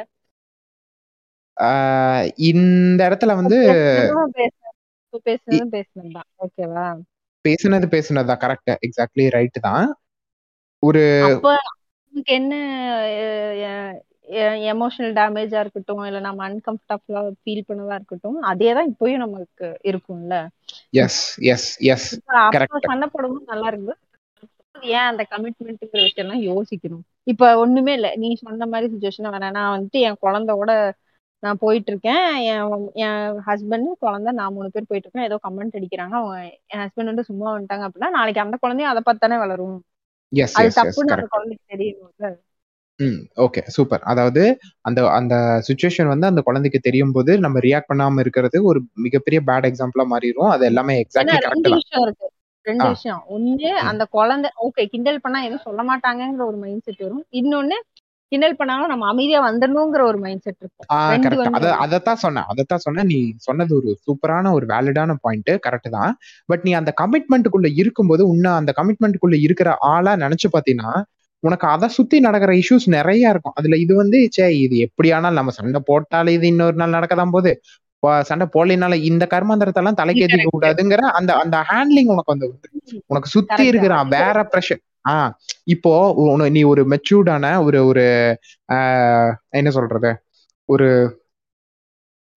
இந்த இடத்துல வந்து பேசுனது- இப்ப பேசுனதும் பேசுனது தான் ஓகேவா? பேசுனது பேசுனதா கரெக்ட் எக்ஸாக்ட்லி ரைட் தான். ஒரு என்ன எமோஷனல் டேமேஜா இருக்கட்டும் இல்ல நம்ம அன்கம்ஃபர்டபுளா ஃபீல் பண்ணதா இருக்கட்டும் அதே தான் இப்பயும் நமக்கு இருக்கும்ல. Yes yes yes Correct. சண்டை போடும்போது நல்லா இருக்கு ஏன் அந்த கமிட்மெண்ட்ங்கிற எல்லாம் யோசிக்கணும். இப்ப ஒண்ணுமே இல்ல. நீ சொன்ன மாதிரி சுச்சுவேஷன் வரேன் நான் வந்துட்டு என் குழந்தையோட நான் போயிட்டு இருக்கேன் என் என் ஹஸ்பண்ட் குழந்தை நான் மூணு பேர் போயிட்டு இருக்கேன் ஏதோ கமெண்ட் அடிக்கிறாங்க. அவங்க என் ஹஸ்பண்ட் வந்து சும்மா வந்துட்டாங்க அப்படின்னா நாளைக்கு அந்த குழந்தையும் அதை பார்த்து தானே வளரும். எஸ் அது தப்புன்னு அந்த குழந்தைக்கு தெரியணும்ல ம் ஓகே சூப்பர் அதாவது அந்த அந்த சுச்சுவேஷன் வந்து அந்த குழந்தைக்கு தெரியும் போது நம்ம ரியாக்ட் பண்ணாம இருக்கிறது ஒரு மிகப்பெரிய பேட் எக்ஸாம்பிளா மாறிடும் அது எல்லாமே எக்ஸாக்ட்லி கரெக்ட் ரெண்டு விஷயம். ஒண்ணு. அந்த குழந்தை ஓகே கிண்டல் பண்ணா எதுவும் சொல்ல மாட்டாங்கங்கிற ஒரு மைண்ட் செட் வரும். இன்னொன்னு கிண்டல் பண்ணாலும் நம்ம அமைதியா வந்துடணுங்கிற ஒரு மைண்ட் செட் இருக்கும். அதத்தான் சொன்னேன். அதத்தான் சொன்னேன். நீ சொன்னது ஒரு சூப்பரான ஒரு வேலிடான பாயிண்ட் கரெக்ட் தான். பட் நீ அந்த கமிட்மெண்ட்டுக்குள்ள இருக்கும்போது உன்ன அந்த கமிட்மெண்ட்டுக்குள்ள இருக்கிற ஆளா நினைச்சு பாத்தீங்கன்னா உனக்கு அதை சுத்தி நடக்கிற இஷ்யூஸ் நிறைய இருக்கும். அதுல இது வந்து சே இது எப்படியானால் நம்ம சண்டை போட்டாலே இது இன்னொரு நாள் நடக்கதான் போகுது. சண்டை போடலினால இந்த கர்மாந்திரத்தெல்லாம் Correct. கூடாதுங்கிற அந்த அந்த ஹேண்ட்லிங் உனக்கு வந்து உனக்கு சுத்தி Correct. இருக்கிற வேற ப்ரெஷர் ஆ இப்போ நீ ஒரு மெச்சூர்டான ஒரு ஒரு ஆஹ், என்ன சொல்றது? ஒரு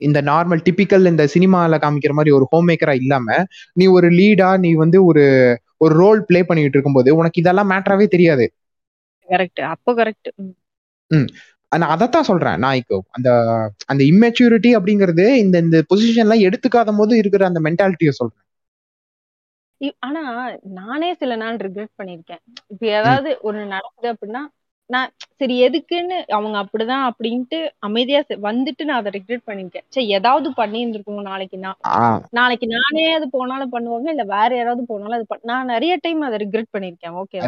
இந்த நார்மல் டிபிக்கல் இந்த சினிமால காமிக்கிற மாதிரி ஒரு ஹோம் மேக்கரா இல்லாம நீ ஒரு லீடா நீ வந்து ஒரு ஒரு ரோல் ப்ளே பண்ணிட்டு இருக்கும்போது உனக்கு இதெல்லாம் மேட்டராவே தெரியாது. கரெக்ட். அப்போ கரெக்ட். நான் அதைத்தான் சொல்றேன். நான் இப்போ அந்த அந்த இம்மெச்சூரிட்டி அப்படிங்கிறது இந்த இந்த பொசிஷன்லாம் எடுத்துக்காத போது இருக்கிற அந்த மென்டாலிட்டியை சொல்றேன். ஆனா நானே சில நாள் ரிக்ரெட் பண்ணிருக்கேன் இப்ப ஏதாவது ஒண்ணு நடக்குது அப்படின்னா நான் சரி எதுக்குன்னு அவங்க அப்படிதான் அப்படின்ட்டு அமைதியா வந்துட்டு நான் அதை ரிக்ரெட் பண்ணிருக்கேன் சரி ஏதாவது பண்ணியிருந்திருக்கணும் நாளைக்கு நான். நாளைக்கு நானே அது போனாலும் பண்ணுவாங்க இல்ல வேற யாராவது போனாலும் அது நான் நிறைய டைம் அதை ரிக்ரெட் பண்ணிருக்கேன் ஓகேவா?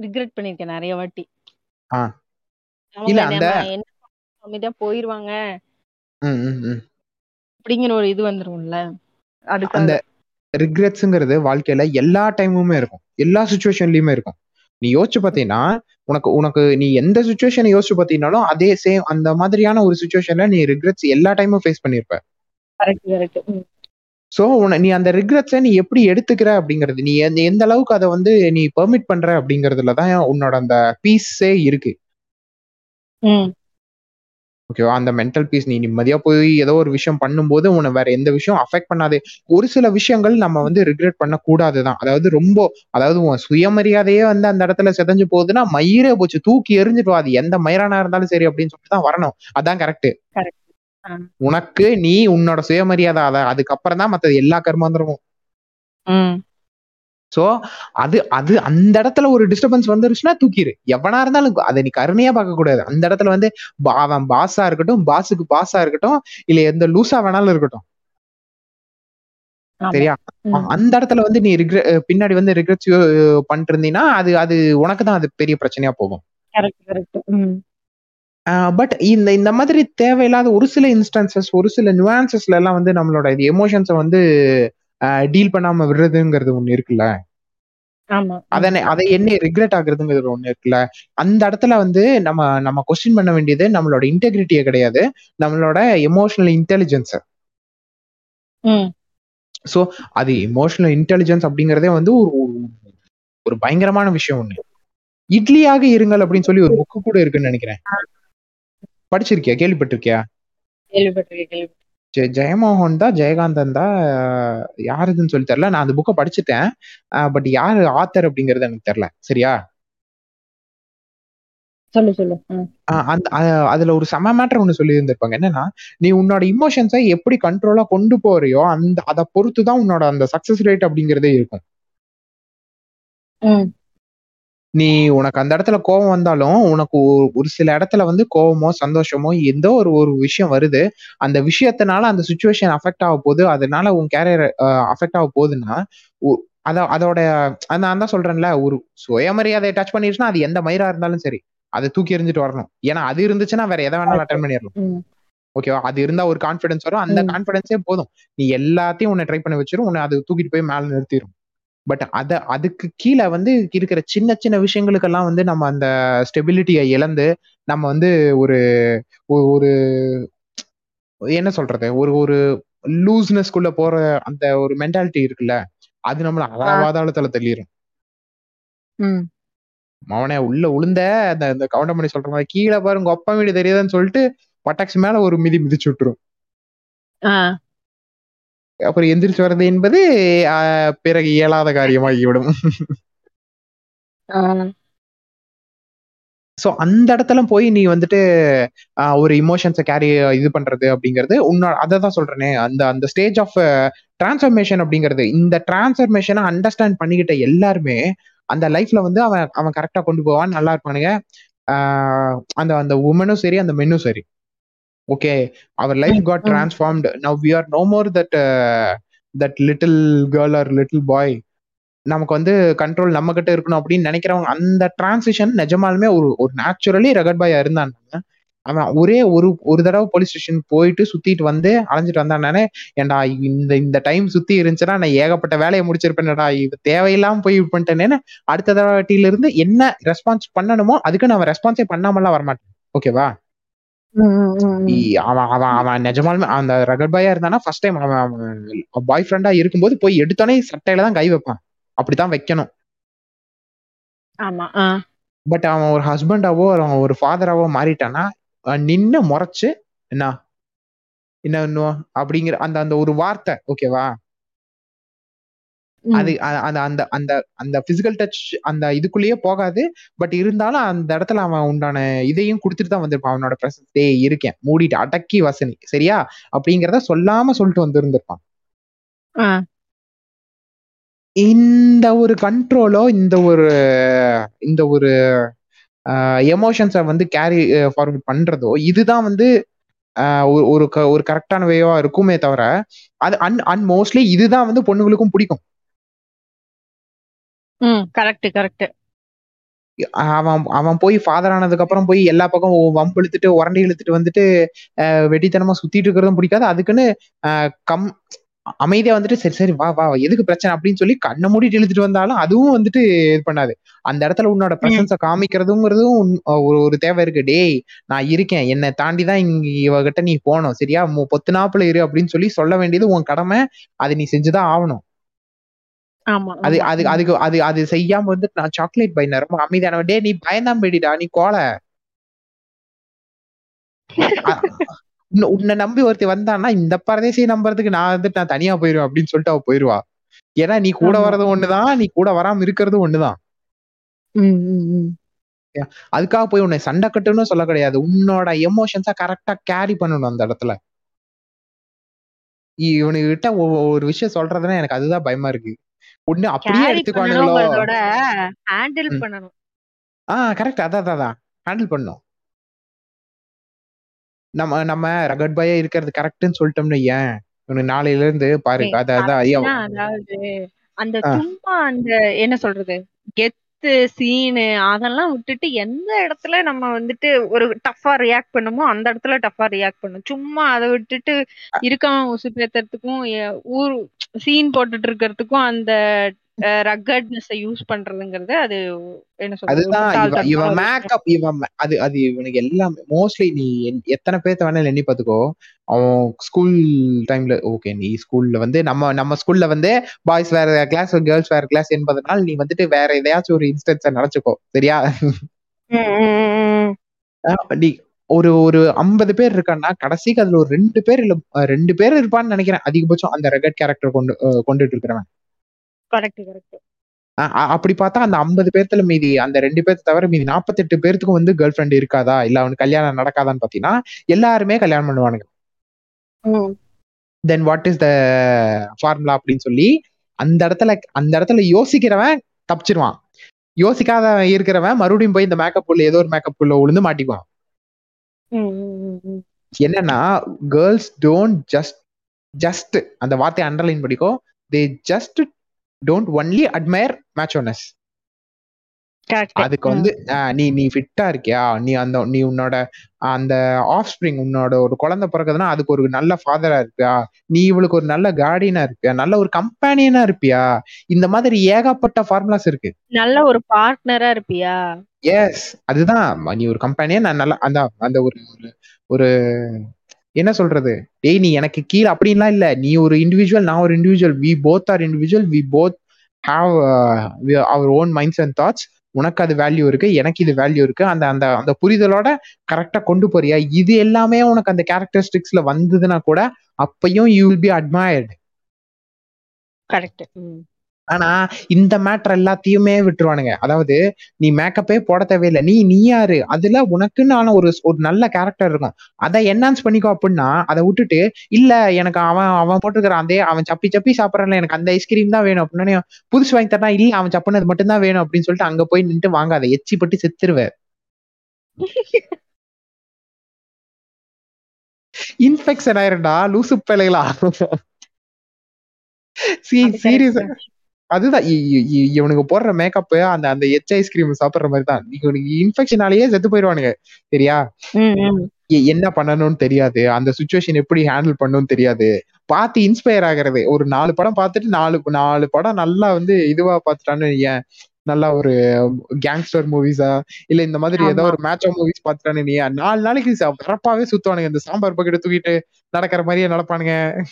ரிக்ரெட் பண்ணிருக்கேன் நிறைய வாட்டி. இல்ல, அந்த- என்ன போயிருவாங்க. அப்படிங்கிற ஒரு இது வந்துரும்ல. அதுக்காக. அந்த ரிக்ரெட்ஸுங்கிறது வாழ்க்கையில எல்லா டைமுமே இருக்கும். எல்லா சுச்சுவேஷன்லயுமே இருக்கும். நீ யோசிச்சு பாத்தீங்கன்னா உனக்கு உனக்கு நீ எந்த சுச்சுவேஷனை யோசிச்சு பாத்தீங்கன்னாலும் அதே சேம் அந்த மாதிரியான ஒரு சுச்சுவேஷன்ல நீ ரிக்ரெட்ஸ் எல்லா டைமும் ஃபேஸ் பண்ணிருப்ப. கரெக்ட் சோ நீ அந்த ரிக்ரெட்ஸை நீ எப்படி எடுத்துக்கிற அப்படிங்கிறது நீ எந்த- அளவுக்கு அதை வந்து நீ பெர்மிட் பண்ற அப்படிங்கறதுல தான் உன்னோட அந்த பீஸே இருக்கு. ஓகேவா அந்த மென்டல் பீஸ் நீ நிம்மதியா போய் ஏதோ ஒரு விஷயம் பண்ணும்போது உன்னை வேற எந்த விஷயம் அஃபெக்ட் பண்ணாது. ஒரு சில விஷயங்கள் நம்ம வந்து ரிக்ரெட் பண்ண கூடாதுதான் அதாவது ரொம்ப அதாவது உன் சுயமரியாதையே வந்து அந்த இடத்துல செதஞ்சு போகுதுன்னா மயிரே போச்சு. தூக்கி எறிஞ்சிட்டு வா அது எந்த மயிரானா இருந்தாலும் சரி அப்படின்னு சொல்லிட்டு தான் வரணும். அதான் கரெக்ட். உனக்கு நீ உன்னோட சுயமரியாதை அத அதுக்கப்புறம் தான் மத்த எல்லா கர்மாந்திரமும். சோ அது அது அந்த இடத்துல ஒரு டிஸ்டர்பன்ஸ் வந்துருச்சுன்னா தூக்கிடு எவனா இருந்தாலும் அதை நீ கருணையா பார்க்க கூடாது அந்த இடத்துல வந்து பா- அவன் பாஸா இருக்கட்டும் பாஸுக்கு பாஸா இருக்கட்டும் இல்ல எந்த லூசா வேணாலும் இருக்கட்டும். சரியா. அந்த இடத்துல வந்து நீ ரிக்ரெ பின்னாடி வந்து ரிக்ரெட்ஸ் பண்ணிட்டு இருந்தீங்கன்னா அது அது உனக்கு தான் அது பெரிய பிரச்சனையா போகும். பட் இந்த இந்த மாதிரி தேவையில்லாத ஒரு சில இன்ஸ்டன்சஸ் ஒரு சில நியூஆன்சஸ்ல எல்லாம் வந்து நம்மளோட இது எமோஷன்ஸை வந்து டீல் பண்ணாம விடுறதுங்கிறது ஒண்ணு இருக்குல்ல? அதனை அதை என்ன ரிக்ரெட் ஆகுறதுங்கிறது ஒண்ணு இருக்குல்ல? அந்த இடத்துல வந்து நம்ம நம்ம கொஸ்டின் பண்ண வேண்டியது நம்மளோட இன்டெகிரிட்டியே கிடையாது. நம்மளோட எமோஷனல் இன்டெலிஜென்ஸ் ஸோ அது எமோஷனல் இன்டெலிஜென்ஸ் அப்படிங்கறதே வந்து ஒரு ஒரு- ஒரு பயங்கரமான விஷயம் ஒண்ணு. இட்லியாக இருங்கள் அப்படின்னு சொல்லி ஒரு புக்கு கூட இருக்குன்னு நினைக்கிறேன். படிச்சிருக்கியா? கேள்விப்பட்டிருக்கியா? கேள்விப்பட்டிருக்கேன் ஜெயமோகன் தான் ஜெயகாந்தன் தான் யாருதுன்னு சொல்லி தெரியல நான் அந்த புக்கை படிச்சுட்டேன். பட் யாரு ஆத்தர் அப்படிங்கறது எனக்கு தெரியல சரியா? அதுல ஒரு செம மேட்டர் ஒண்ணு சொல்லி இருந்திருப்பாங்க என்னன்னா நீ உன்னோட இமோஷன்ஸை எப்படி கண்ட்ரோலா கொண்டு போறியோ அந்த அதை பொறுத்து தான் உன்னோட அந்த சக்சஸ் ரேட் அப்படிங்கறதே இருக்கும். நீ உனக்கு அந்த இடத்துல கோபம் வந்தாலும் உனக்கு ஒரு- சில இடத்துல வந்து கோபமோ சந்தோஷமோ ஏதோ ஒரு ஒரு விஷயம் வருது. அந்த விஷயத்தினால அந்த சுச்சுவேஷன் அஃபெக்ட் ஆக போகுது. அதனால உன் கேரியர் அஃபெக்ட் ஆக போகுதுன்னா அத அதோட நான் தான் சொல்றேன்ல ஒரு சுயமரியாதையை டச் பண்ணிருச்சுன்னா அது எந்த மயிரா இருந்தாலும் சரி அதை தூக்கி எறிஞ்சிட்டு வரணும். ஏன்னா அது இருந்துச்சுன்னா வேற எதை வேணாலும் அட்டன் பண்ணிடலாம். ம். ஓகேவா அது இருந்தா ஒரு கான்ஃபிடன்ஸ் வரும். அந்த ம். கான்ஃபிடன்ஸே போதும். நீ எல்லாத்தையும் உன்னை ட்ரை பண்ண வச்சிரும். உன்னை அது தூக்கிட்டு போய் மேல நிறுத்திடும் பட் அத அதுக்கு கீழே வந்து இருக்கிற சின்ன சின்ன விஷயங்களுக்கெல்லாம் வந்து நம்ம அந்த ஸ்டெபிலிட்டியை இழந்து நம்ம வந்து ஒரு ஒரு- என்ன சொல்றது? ஒரு ஒரு லூஸ்னஸ்குள்ள போற அந்த ஒரு மென்டாலிட்டி இருக்குல்ல அது நம்மள அலாவாதாளத்துல தள்ளிடும் ம். அவனே உள்ள உளுந்த அந்த அந்த கவுண்டமணி சொல்ற மாதிரி கீழே பாருங்க ஒப்ப வீடு தெரியுதுன்னு சொல்லிட்டு பட்டாக்ஸ் மேல ஒரு மிதி மிதிச்சு விட்டுரும். அப்புறம் எந்திரிச்சு வர்றது என்பது பிறகு இயலாத காரியமாகிவிடும். ஸோ அந்த இடத்துல போய் நீ வந்துட்டு ஒரு இமோஷன்ஸை கேரி இது பண்றது அப்படிங்கிறது உன்னோட அதை தான் சொல்றேனே அந்த அந்த ஸ்டேஜ் ஆஃப் டிரான்ஸ்ஃபர்மேஷன் அப்படிங்கிறது இந்த டிரான்ஸ்ஃபர்மேஷனை அண்டர்ஸ்டாண்ட் பண்ணிக்கிட்ட எல்லாருமே அந்த லைஃப்ல வந்து அவன் அவன் கரெக்டா கொண்டு போவான் நல்லா இருப்பானுங்க. ஆஹ், அந்த அந்த உமனும் சரி அந்த மென்னும் சரி. Okay our life got. Transformed now we are no more that that little girl or little boy நமக்கு வந்து கண்ட்ரோல் நம்ம கிட்ட இருக்கணும் அப்படின்னு நினைக்கிறவங்க அந்த டிரான்சிஷன் நிஜமாலுமே ஒரு ஒரு நேச்சுரலி ரகட் பாயா இருந்தாங்க அவன் ஒரே ஒரு ஒரு தடவை போலீஸ் ஸ்டேஷன் போயிட்டு சுத்திட்டு வந்து அலைஞ்சிட்டு வந்தானே. ஏன்டா இந்த இந்த டைம் சுத்தி இருந்துச்சுன்னா நான் ஏகப்பட்ட வேலையை முடிச்சிருப்பேன்டா. இது தேவையில்லாம போய் இது அடுத்த தடவைட்டில இருந்து என்ன ரெஸ்பான்ஸ் பண்ணணுமோ அதுக்கு நான் ரெஸ்பான்ஸே பண்ணாமலாம் வரமாட்டேன். ஓகேவா அவன் அவன் அவன் நிஜமாலுமே அந்த ரகட் பாயா இருந்தானா ஃபர்ஸ்ட் டைம் அவன் பாய் ஃப்ரெண்டா இருக்கும்போது போய் எடுத்தோடனே சட்டையில தான் கை வைப்பான். அப்படித்தான் வைக்கணும். ஆமா பட் அவன் ஒரு ஹஸ்பண்டாவோ அவன் ஒரு ஃபாதராவோ மாறிட்டானா நின்னு முறைச்சு என்ன? என்ன அப்படிங்கிற அந்த அந்த ஒரு வார்த்தை ஓகேவா. அது அந்த அந்த அந்த அந்த பிசிக்கல் டச் அந்த இதுக்குள்ளேயே போகாது. பட் இருந்தாலும் அந்த இடத்துல அவன் உண்டான இதையும் கொடுத்துட்டு தான் வந்திருப்பான். அவனோட பிரசன்ஸ் டே இருக்கேன். மூடிட்டு அடக்கி வசனி. சரியா? அப்படிங்கிறத சொல்லாம சொல்லிட்டு வந்திருந்திருப்பான். இந்த ஒரு கண்ட்ரோலோ இந்த ஒரு இந்த ஒரு எமோஷன்ஸை வந்து கேரி ஃபார்வர்ட் பண்றதோ இதுதான் வந்து ஒரு ஒரு கரெக்டான வேவா இருக்குமே தவிர அது அன் அன் மோஸ்ட்லி இதுதான் வந்து பொண்ணுங்களுக்கும் பிடிக்கும். ம் கரெக்ட் கரெக்ட். அவன் அவன் போய் ஃபாதர் ஆனதுக்கு அப்புறம் போய் எல்லா பக்கம் வம்பு இழுத்துட்டு உரண்டி இழுத்துட்டு வந்துட்டு வெட்டித்தனமா சுத்திட்டு இருக்கிறதும் பிடிக்காது. அதுக்குன்னு கம் அமைதியா வந்துட்டு சரி சரி வா வா எதுக்கு பிரச்சனை? அப்படின்னு சொல்லி கண்ணை மூடிட்டு இழுத்துட்டு வந்தாலும் அதுவும் வந்துட்டு இது பண்ணாது. அந்த இடத்துல உன்னோட பிரசன்ஸ காமிக்கிறதுங்கிறதும் ஒரு ஒரு தேவை இருக்கு. டேய் நான் இருக்கேன். என்னை தாண்டி தான் இங்க இவகிட்ட நீ போகணும். சரியா? பொத்து நாப்புல இரு அப்படின்னு சொல்லி சொல்ல வேண்டியது உன் கடமை. அதை நீ செஞ்சுதான் ஆகணும். அது. அது அதுக்கு அது அது செய்யாம வந்து நான் சாக்லேட் பை ரொம்ப அமைதியான டே நீ பயந்தாம் போயிடிடா நீ கோலை. உன்னை நம்பி ஒருத்தி வந்தான்னா இந்த பரதேசியை நம்புறதுக்கு நான் வந்துட்டு நான் தனியா போயிருவேன் அப்படின்னு சொல்லிட்டு அவ போயிருவா. ஏன்னா நீ கூட ஆமா. வர்றதும் ஒண்ணுதான் நீ கூட வராம இருக்கிறதும் ஒண்ணுதான். அதுக்காக போய் உன்னை சண்டை கட்டுன்னு சொல்ல கிடையாது. உன்னோட எமோஷன்ஸா கரெக்டா கேரி பண்ணணும் அந்த இடத்துல. இவனுகிட்ட ஒ- ஒரு விஷயம் சொல்றதுன்னா எனக்கு அதுதான் பயமா இருக்கு. ஒண்ணு அப்படியே பண்ணணுங்கிறதோட ஹேண்டில் ம். பண்ணணும். ஆஹ் கரெக்ட் அதான் அதான், ஹேண்டில் பண்ணும் நம்ம நம்ம ரகட் பாயா இருக்கிறது கரெக்ட்னு சொல்லிட்டோம்னு ஏன் நாளையில இருந்து பாரு அதான் அதாவது அந்த ஆ. சும்மா அந்த என்ன சொல்றது? கெத்து சீனு அதெல்லாம் விட்டுட்டு எந்த இடத்துல நம்ம வந்துட்டு ஒரு டஃபா ரியாக்ட் பண்ணுமோ அந்த இடத்துல டஃபா ரியாக்ட் பண்ணும். சும்மா அதை விட்டுட்டு இருக்கவன் உசு பேத்துறதுக்கும் ஊர் சீன் போட்டுட்டு இருக்கிறதுக்கும் அந்த ரக்கட்னஸ் யூஸ் பண்றதுங்கிறது அது என்ன சொல்றது? இவன். மேக்கப் இவன் அது அது இவனுக்கு எல்லாமே மோஸ்ட்லி நீ எத்தனை பேர்த்த வேணாலும் எண்ணி பாத்துக்கோ அவன் ஸ்கூல் டைம்ல ஓகே நீ ஸ்கூல்ல வந்து நம்ம நம்ம ஸ்கூல்ல வந்து பாய்ஸ் வேற கிளாஸ் கேர்ள்ஸ் வேற கிளாஸ் என்பதனால் நீ வந்துட்டு வேற எதையாச்சும் ஒரு இன்ஸ்டன்ஸ நினைச்சுக்கோ சரியா? நீ ஒரு ஒரு ஐம்பது பேர் இருக்கான்னா கடைசிக்கு அதுல ஒரு ரெண்டு பேர் இல்ல ரெண்டு பேர் இருப்பான்னு நினைக்கிறேன். அதிகபட்சம் அந்த ரெகட் கேரக்டர் கொண்டு கொண்டுட்டு இருக்கிறவன். கரெக்ட் கரெக்ட் அப்படி பார்த்தா அந்த ஐம்பது பேர்த்துல மீதி அந்த ரெண்டு பேர்த்த தவிர மீதி நாற்பத்தெட்டு பேர்த்துக்கும் வந்து கேர்ள் ஃப்ரெண்ட் இருக்காதா? இல்ல அவனுக்கு கல்யாணம் நடக்காதான்னு பாத்தீங்கன்னா எல்லாருமே கல்யாணம் பண்ணுவானுங்க. Then what is the formula அப்படின்னு சொல்லி அந்த இடத்துல அந்த இடத்துல யோசிக்கிறவன் தப்பிச்சிருவான். யோசிக்காத இருக்கிறவன் மறுபடியும் போய் இந்த மேக்கப் உள்ள ஏதோ ஒரு மேக்கப் உள்ள விழுந்து மாட்டிக்குவான். என்னன்னா கேர்ள்ஸ் டோன்ட் ஜஸ்ட் ஜஸ்ட் அந்த வார்த்தையை underline படிக்கோ they just don't only admire machoness Correct. அதுக்கு. வந்து ஆஹ் நீ நீ ஃபிட்டா இருக்கியா? நீ அந்த நீ உன்னோட அந்த ஆஃப் ஸ்ப்ரிங் உன்னோட ஒரு குழந்தை பிறகுதுன்னா அதுக்கு ஒரு நல்ல ஃபாதரா இருப்பியா? நீ இவளுக்கு ஒரு நல்ல கார்டியனா இருப்பியா? நல்ல ஒரு கம்பேனியனா இருப்பியா? இந்த மாதிரி ஏகப்பட்ட ஃபார்முலாஸ் இருக்கு. நல்ல ஒரு பார்ட்னரா இருப்பியா? எஸ் அதுதான். நீ ஒரு கம்பெனியா நான் நல்லா அந்த அந்த ஒரு- ஒரு என்ன சொல்றது? டேய் நீ எனக்கு கீழே அப்படின்லாம் இல்ல. நீ ஒரு இண்டிவிஜுவல் நான் ஒரு individual we both are individual we both have our own minds and thoughts உனக்கு அது வேல்யூ இருக்கு எனக்கு இது வேல்யூ இருக்கு. அந்த அந்த அந்த புரிதலோட கரெக்டா கொண்டு போறியா? இது எல்லாமே உனக்கு அந்த கேரக்டரிஸ்டிக்ஸ்ல வந்ததுன்னா கூட அப்பையும் you will be admired correct ஆனா இந்த மேட்டர் எல்லாத்தையுமே விட்டுருவானுங்க. அதாவது நீ மேக்கப்பே போட தேவையில்லை. நீ நீ யாரு? அதுல உனக்குன்னு ஆன ஒரு ஒரு நல்ல கேரக்டர் இருக்கும். அதை என்ஹான்ஸ் பண்ணிக்கோ அப்படின்னா அதை விட்டுட்டு இல்ல எனக்கு அவன் அவன் போட்டுக்கிறான் அதே அவன் சப்பி சப்பி சாப்பிடறல எனக்கு அந்த ஐஸ்கிரீம் தான் வேணும். அப்படின்னா புதுசு வாங்கி தரா இல்ல அவன் சப்புனது மட்டும் தான் வேணும். அப்படின்னு சொல்லிட்டு அங்க போய் நின்று வாங்காத. எச்சி பட்டு செத்துருவ. இன்ஃபெக்ஷன் ஆயிருண்டா லூசு பிள்ளைகளா. சீரியஸ் அதுதான் இவனுக்கு போடுற மேக்கப் அந்த அந்த எச் ஐஸ்கிரீம் சாப்பிடுற மாதிரி தான் இவனுக்கு இன்ஃபெக்ஷனாலேயே செத்து போயிடுவானுங்க. சரியா? என்ன பண்ணணும்னு தெரியாது. அந்த சுச்சுவேஷன் எப்படி ஹேண்டில் பண்ணணும்னு தெரியாது. பார்த்து இன்ஸ்பயர் ஆகுறது. ஒரு நாலு படம் பார்த்துட்டு நாலு நாலு படம் நல்லா வந்து இதுவா பார்த்துட்டான்னு ஏன் நல்லா ஒரு கேங்ஸ்டர் மூவிஸா இல்ல இந்த மாதிரி ஏதோ. ஒரு மேட்ச் மூவிஸ் பார்த்துட்டானு நீ நாலு நாளைக்கு ச- வரப்பாவே சுத்துவானுங்க. இந்த சாம்பார் பக்கெட் தூக்கிட்டு நடக்கிற மாதிரியே நடப்பானுங்க.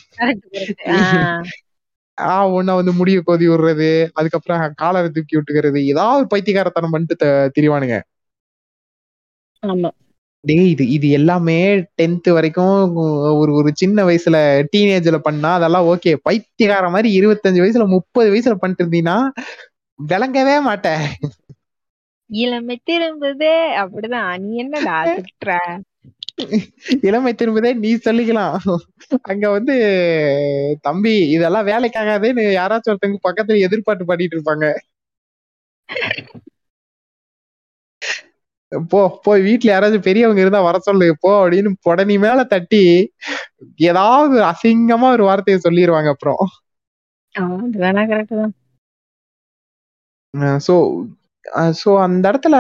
ஆ ஒன்னா வந்து முடிய கோதி விடுறது அதுக்கப்புறம் காலரை தூக்கி விட்டுக்கிறது ஏதாவது ஒரு பைத்தியக்காரத்தனம் பண்ணிட்டு த- திரிவானுங்க. ஆமா. டேய் இது இது எல்லாமே டென்த் வரைக்கும் ஒரு ஒரு சின்ன வயசுல டீனேஜ்ல பண்ணா அதெல்லாம் ஓகே பைத்தியக்கார மாதிரி இருபத்தஞ்சு வயசுல முப்பது வயசுல பண்ணிட்டு இருந்தீங்கன்னா விளங்கவே மாட்டேன். இளமை திரும்புதே அப்படிதான். நீ திட்டுற? இளமை திரும்புதே நீ சொல்லிக்கலாம். அங்க வந்து தம்பி இதெல்லாம் வேலைக்காகாதுன்னு யாராச்சும் ஒருத்தங்க பக்கத்துல எதிர்பார்த்து பாடிட்டு இருப்பாங்க. போ போய் வீட்டுல யாராச்சும் பெரியவங்க இருந்தா வர சொல்லு. போ அப்படின்னு புடனி மேல தட்டி ஏதாவது அசிங்கமா ஒரு வார்த்தையை சொல்லிடுவாங்க அப்புறம். சோ சோ அந்த இடத்துல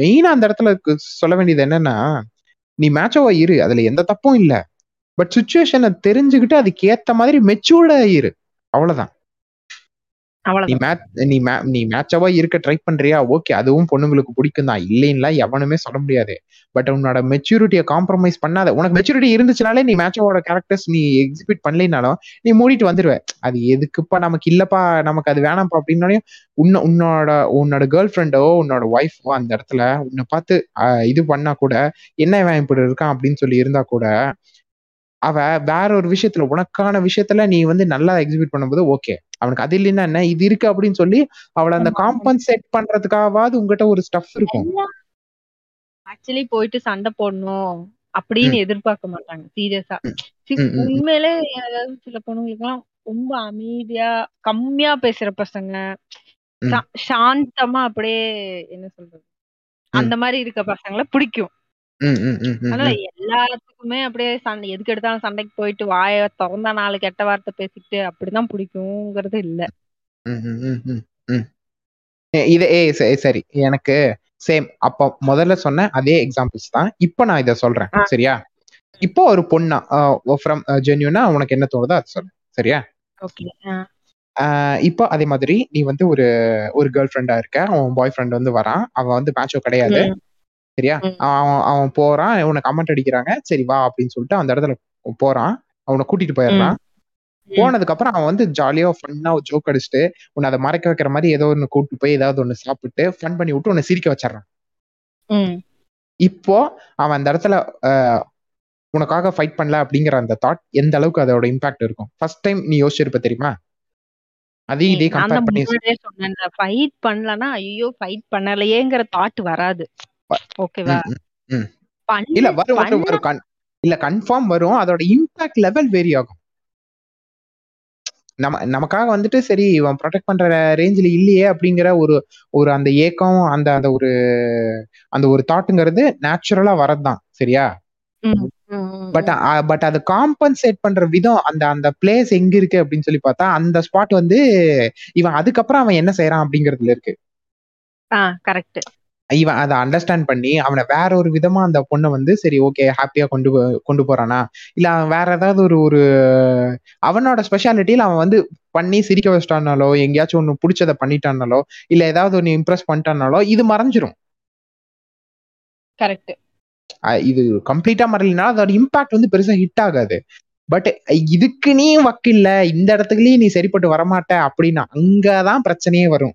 மெயினா அந்த இடத்துல சொல்ல வேண்டியது என்னன்னா நீ மேட்சோவா இரு அதுல எந்த தப்பும் இல்லை. பட் சுச்சுவேஷனை தெரிஞ்சுக்கிட்டு அதுக்கு ஏத்த மாதிரி மெச்சூர்டா இரு. அவ்வளவுதான். நீ மேட்ச் நீ மே நீ மேட்சாவா இருக்க ட்ரை பண்றியா? ஓகே அதுவும் பொண்ணுங்களுக்கு பிடிக்கும் தான் இல்லைன்னா எவனுமே சொல்ல முடியாது. பட் உன்னோட மெச்சூரிட்டியை காம்ப்ரமைஸ் பண்ணாத. உனக்கு மெச்சூரிட்டி இருந்துச்சுனாலே நீ மேட்சோட கேரக்டர்ஸ் நீ எக்ஸிபிட் பண்ணலைனாலும் நீ மூடிட்டு வந்துருவ. அது எதுக்குப்பா? நமக்கு இல்லப்பா. நமக்கு அது வேணாம்ப்பா அப்படின்னாலையும் உன்ன உன்னோட உன்னோட கேர்ள் ஃப்ரெண்டோ உன்னோட ஒய்ஃபோ அந்த இடத்துல உன்னை பார்த்து இது பண்ணா கூட என்ன இவன் இப்படி இருக்கான் அப்படின்னு சொல்லி இருந்தா கூட அவ வேற ஒரு விஷயத்துல உனக்கான விஷயத்துல நீ வந்து நல்லா எக்ஸிக்யூட் பண்ணும்போது ஓகே அவனுக்கு அது இல்லைன்னா என்ன? இது இருக்கு அப்படின்னு சொல்லி அவளை அந்த. காம்பன்சேட் பண்றதுக்காவது உங்ககிட்ட ஒரு ஸ்டஃப் இருக்கும். ஆக்சுவலி போயிட்டு சண்டை போடணும் அப்படின்னு எதிர்பார்க்க மாட்டாங்க சீரியஸா. உண்மையிலே அதாவது சில பொண்ணுங்களுக்குலாம் ரொம்ப அமைதியா கம்மியா பேசுற பசங்க சாந்தமா அப்படியே என்ன சொல்றது? அந்த மாதிரி இருக்க பசங்களை பிடிக்கும். ம், ம், ம், ம். எல்லாத்துக்குமே அப்படியே சண்டை எதுக்கு எடுத்தாலும் சண்டைக்கு போயிட்டு வாய திறந்தா நாலு கெட்ட வார்த்தை பேசிக்கிட்டு அப்படிதான் பிடிக்குங்கிறது இல்ல. ம், ம், ம், ம், ம். ஏ, இது ஏ சரி, சரி எனக்கு சேம். அப்போ முதல்ல சொன்ன அதே எக்ஸாம்பிள்ஸ் தான். இப்போ நான் இதை சொல்றேன் ஆ. சரியா? இப்போ ஒரு பொண்ணா ஃப்ரம் ஜென்யூனா உனக்கு என்ன தோணுதோ அது சொல்லு சரியா? ஓகே இப்போ அதே மாதிரி நீ வந்து ஒரு ஒரு கேர்ள் ஃப்ரெண்டா இருக்க அவன் பாய் ஃப்ரெண்ட் வந்து வரான் அவன் வந்து மேட்சோ கிடையாது. சரியா? ம். அவன் அவன் போறான் உனக்கு கமெண்ட் அடிக்கிறாங்க. சரி வா அப்படின்னு சொல்லிட்டு அந்த இடத்துல போறான். அவனை கூட்டிட்டு போயிடுறான். போனதுக்கு அப்புறம் அவன் வந்து ஜாலியா ஃபன்னா ஜோக் அடிச்சுட்டு உன்னை அதை மறைக்க வைக்கிற மாதிரி ஏதோ ஒன்னு கூட்டிட்டு போய் ஏதாவது ஒன்னு சாப்பிட்டு ஃபன் பண்ணி விட்டு உன்னை சிரிக்க வச்சிடறான். இப்போ அவன் அந்த இடத்துல ஆஹ், உனக்காக ஃபைட் பண்ணல அப்படிங்கிற அந்த தாட் எந்த அளவுக்கு அதோட இம்பாக்ட் இருக்கும்? ஃபர்ஸ்ட் டைம் நீ யோசிச்சிருப்ப தெரியுமா? அதையும் இதே நான் தான் கம்பேர் பண்ணி முன்னாடியே சொன்னேன் ஃபைட் பண்ணலன்னா ஐயோ ஃபைட் பண்ணலையேங்கிற தாட் வராது. ஓகேவா. இல்ல வரும் வரும் இல்ல கன்ஃபார்ம் வரும். அதோட இம்பாக்ட் லெவல் வேரி ஆகும். நம்ம நமக்காக வந்துட்டு சரி இவன் ப்ரொடெக்ட் பண்ற ரேஞ்சில் இல்லையே அப்படிங்கிற ஒரு ஒரு அந்த ஏக்கம் அந்த அந்த ஒரு அந்த ஒரு தாட்டுங்கிறது நேச்சுரலா வரதுதான் சரியா? பட் பட் அதை காம்பன்சேட் பண்ற விதம் அந்த அந்த பிளேஸ் எங்க இருக்கு அப்படின்னு சொல்லி பார்த்தா அந்த ஸ்பாட் வந்து இவன் அதுக்கப்புறம் அவன் என்ன செய்யறான் அப்படிங்கறதுல இருக்கு. கரெக்ட் இவன் அதை அண்டர்ஸ்டாண்ட் பண்ணி அவனை வேற ஒரு விதமா அந்த பொண்ணை வந்து சரி ஓகே ஹாப்பியா கொண்டு கொண்டு போறானா? இல்ல அவன் வேற ஏதாவது ஒரு ஒரு அவனோட ஸ்பெஷாலிட்டியில அவன் வந்து பண்ணி சிரிக்க வச்சிட்டானாலோ எங்கேயாச்சும் ஒண்ணு பிடிச்சதை பண்ணிட்டானாலோ இல்ல ஏதாவது ஒண்ணு இம்ப்ரெஸ் பண்ணிட்டானாலோ இது மறைஞ்சிரும். கரெக்ட் இது கம்ப்ளீட்டா மறையலனா அதோட இம்பாக்ட் வந்து பெருசா ஹிட் ஆகாது. பட் இதுக்கு நீ வக்கில்ல இந்த இடத்துக்குலயும் நீ சரிப்பட்டு வரமாட்ட அப்படின்னு அங்கதான் பிரச்சனையே வரும்.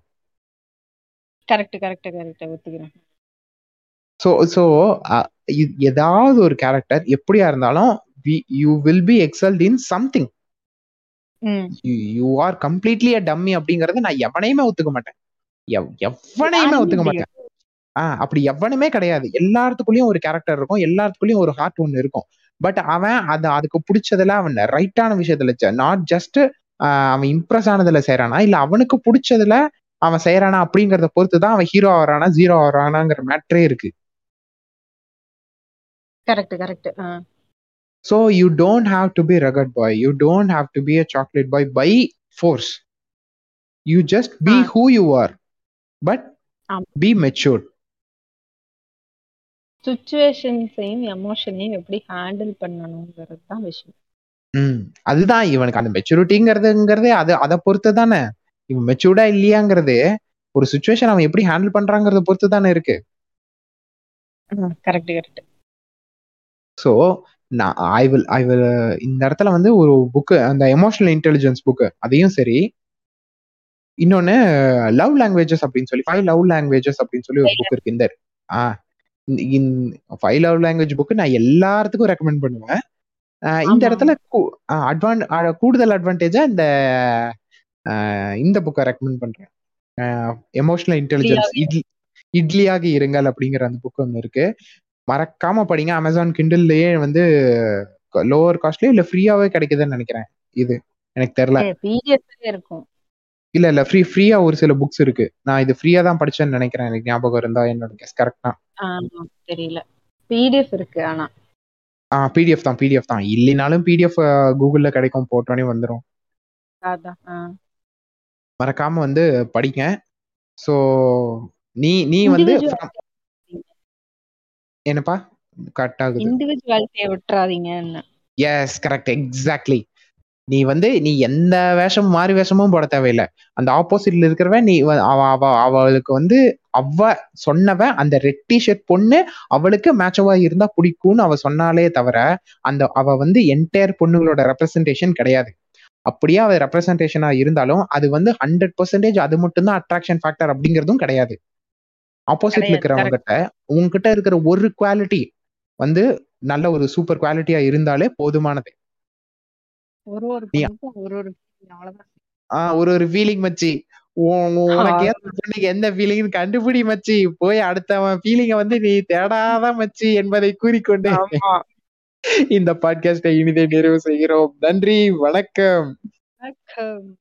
கரெக்ட் கரெக்ட் கரெக்ட் ஒத்துக்கிறேன். ஸோ ஸோ ஏதாவது ஒரு கேரக்டர் எப்படியா இருந்தாலும் you will be exalted in something you are completely a dummy அப்படிங்கறத நான் எவனையுமே ஒத்துக்க மாட்டேன். எவ்- எவனையுமே ஒத்துக்க மாட்டேன். ஆஹ் அப்படி எவனுமே கிடையாது. எல்லாத்துக்குள்ளயும் ஒரு கேரக்டர் இருக்கும். எல்லாத்துக்குள்ளயும் ஒரு ஹார்ட் ஒன்னு இருக்கும். பட் அவன் அது அதுக்கு பிடிச்சதுல அவன் ரைட்டான விஷயத்துல நாட் ஜஸ்ட் அவன் இம்ப்ரெஸ் ஆனதுல செய்யறானா இல்ல அவனுக்கு பிடிச்சதுல அவன் செய்யறானா அப்படிங்கறத பொறுத்து தான் அவன் ஹீரோ ஆகிறானா ஜீரோ ஆகிறானாங்கிற மேட்ரே இருக்கு correct correct don't have to be rugged boy. You don't have to be a chocolate boy by force. You just be Ah. who you are, but Um. be matured. சுச்சுவேஷன்ஸையும் எமோஷனையும் எப்படி handle பண்ணணுங்கிறது தான் விஷயம் ம் அதுதான் இவனுக்கு அந்த மெச்சூரிட்டிங்கிறதுங்கிறதே அது அதை பொறுத்து தானே இவன் மெச்சூர்டா இல்லையாங்கிறது ஒரு சுச்சுவேஷன் அவன் எப்படி ஹேண்டில் பண்றாங்கிறத பொறுத்து தானே இருக்கு கரெக்ட் கரெக்ட் ஸோ நான் ஐ வில் ஐ வில் இந்த இடத்துல வந்து ஒரு புக்கு அந்த எமோஷனல் இன்டெலிஜென்ஸ் புக்கு அதையும் சரி. இன்னொன்னு லவ் லாங்குவேஜஸ் அப்படின்னு சொல்லி ஃபைவ் லவ் லாங்குவேஜஸ் அப்படின்னு சொல்லி ஒரு புக் இருக்கு இந்த ஆ ஃபைவ் லவ் லாங்குவேஜ் புக்கு நான் எல்லாத்துக்கும் ரெக்கமெண்ட் பண்ணுவேன். இந்த. இடத்துல அட்வான் கூடுதல் அட்வான்டேஜா இந்த இந்த புக்கை ரெக்கமெண்ட் பண்றேன். எமோஷனல் இன்டெலிஜென்ஸ் இட்லி இட்லியாக இருங்கள் அப்படிங்கிற அந்த புக் ஒன்று இருக்கு. மறக்காம படிங்க. அமேசான் கிண்டில்லயே வந்து லோவர் காஸ்ட்லயே இல்ல ஃப்ரீயாவே கிடைக்குதுன்னு நினைக்கிறேன். இது எனக்கு தெரியல. இருக்கும். இல்ல இல்ல ஃப்ரீ ஃப்ரீயா ஒரு சில புக்ஸ் இருக்கு. நான் இது ஃப்ரீயா தான் படிச்சேன்னு நினைக்கிறேன். எனக்கு ஞாபகம் இருந்தா என்னோட கெஸ் கரெக்டா தெரியல. பிடிஎஃப் இருக்கு ஆனா. ஆ பிடிஎஃப் தான் பிடிஎஃப் தான். இல்லைனாலும் பிடிஎஃப் கூகுள்ல கிடைக்கும். போட்டோனே வந்துடும் அதான். மறக்காம வந்து படிங்க. ஸோ நீ நீ வந்து என்னப்பா? கட் ஆகுது. இண்டிவிஜுவாலிட்டியை எஸ் கரெக்ட் எக்ஸாக்ட்லி நீ வந்து நீ எந்த வேஷம் மாறி வேஷமும் போட தேவையில்லை. அந்த ஆப்போசிட்ல இருக்கிறவன் நீ அவ அவ அவளுக்கு வந்து அவ சொன்னவ அந்த ரெட் டிஷர்ட் பொண்ணு அவளுக்கு மேட்சவா இருந்தா பிடிக்கும்னு அவ சொன்னாலே தவிர அந்த அவ வந்து என்டையர் பொண்ணுங்களோட ரெப்ரசன்டேஷன் கிடையாது. அப்படியே அவ ரெப்ரசன்டேஷனா இருந்தாலும் அது வந்து ஹண்ட்ரட் பர்சன்டேஜ் அது மட்டும்தான் அட்ராக்ஷன் ஃபேக்டர் அப்படிங்கிறதும் கிடையாது. ஆப்போசிட்ல கிடையாது, இருக்கிறவங்க கிட்ட உங்ககிட்ட இருக்கிற ஒரு குவாலிட்டி வந்து நல்ல ஒரு சூப்பர் குவாலிட்டியா இருந்தாலே போதுமானது. ஒரு ஒரு ஒரு ஒரு ஃபீலிங் மச்சி. உன் உன் உனக்கு பொண்ணுக்கு எந்த ஃபீலிங் கண்டுபிடி மச்சி. போய் அடுத்தவன் ஃபீலிங்க வந்து நீ தேடாத மச்சி என்பதை கூறிக்கொண்டு. இந்த பாட்காஸ்டை இனிதே நிறைவு செய்கிறோம். நன்றி வணக்கம். வணக்கம்.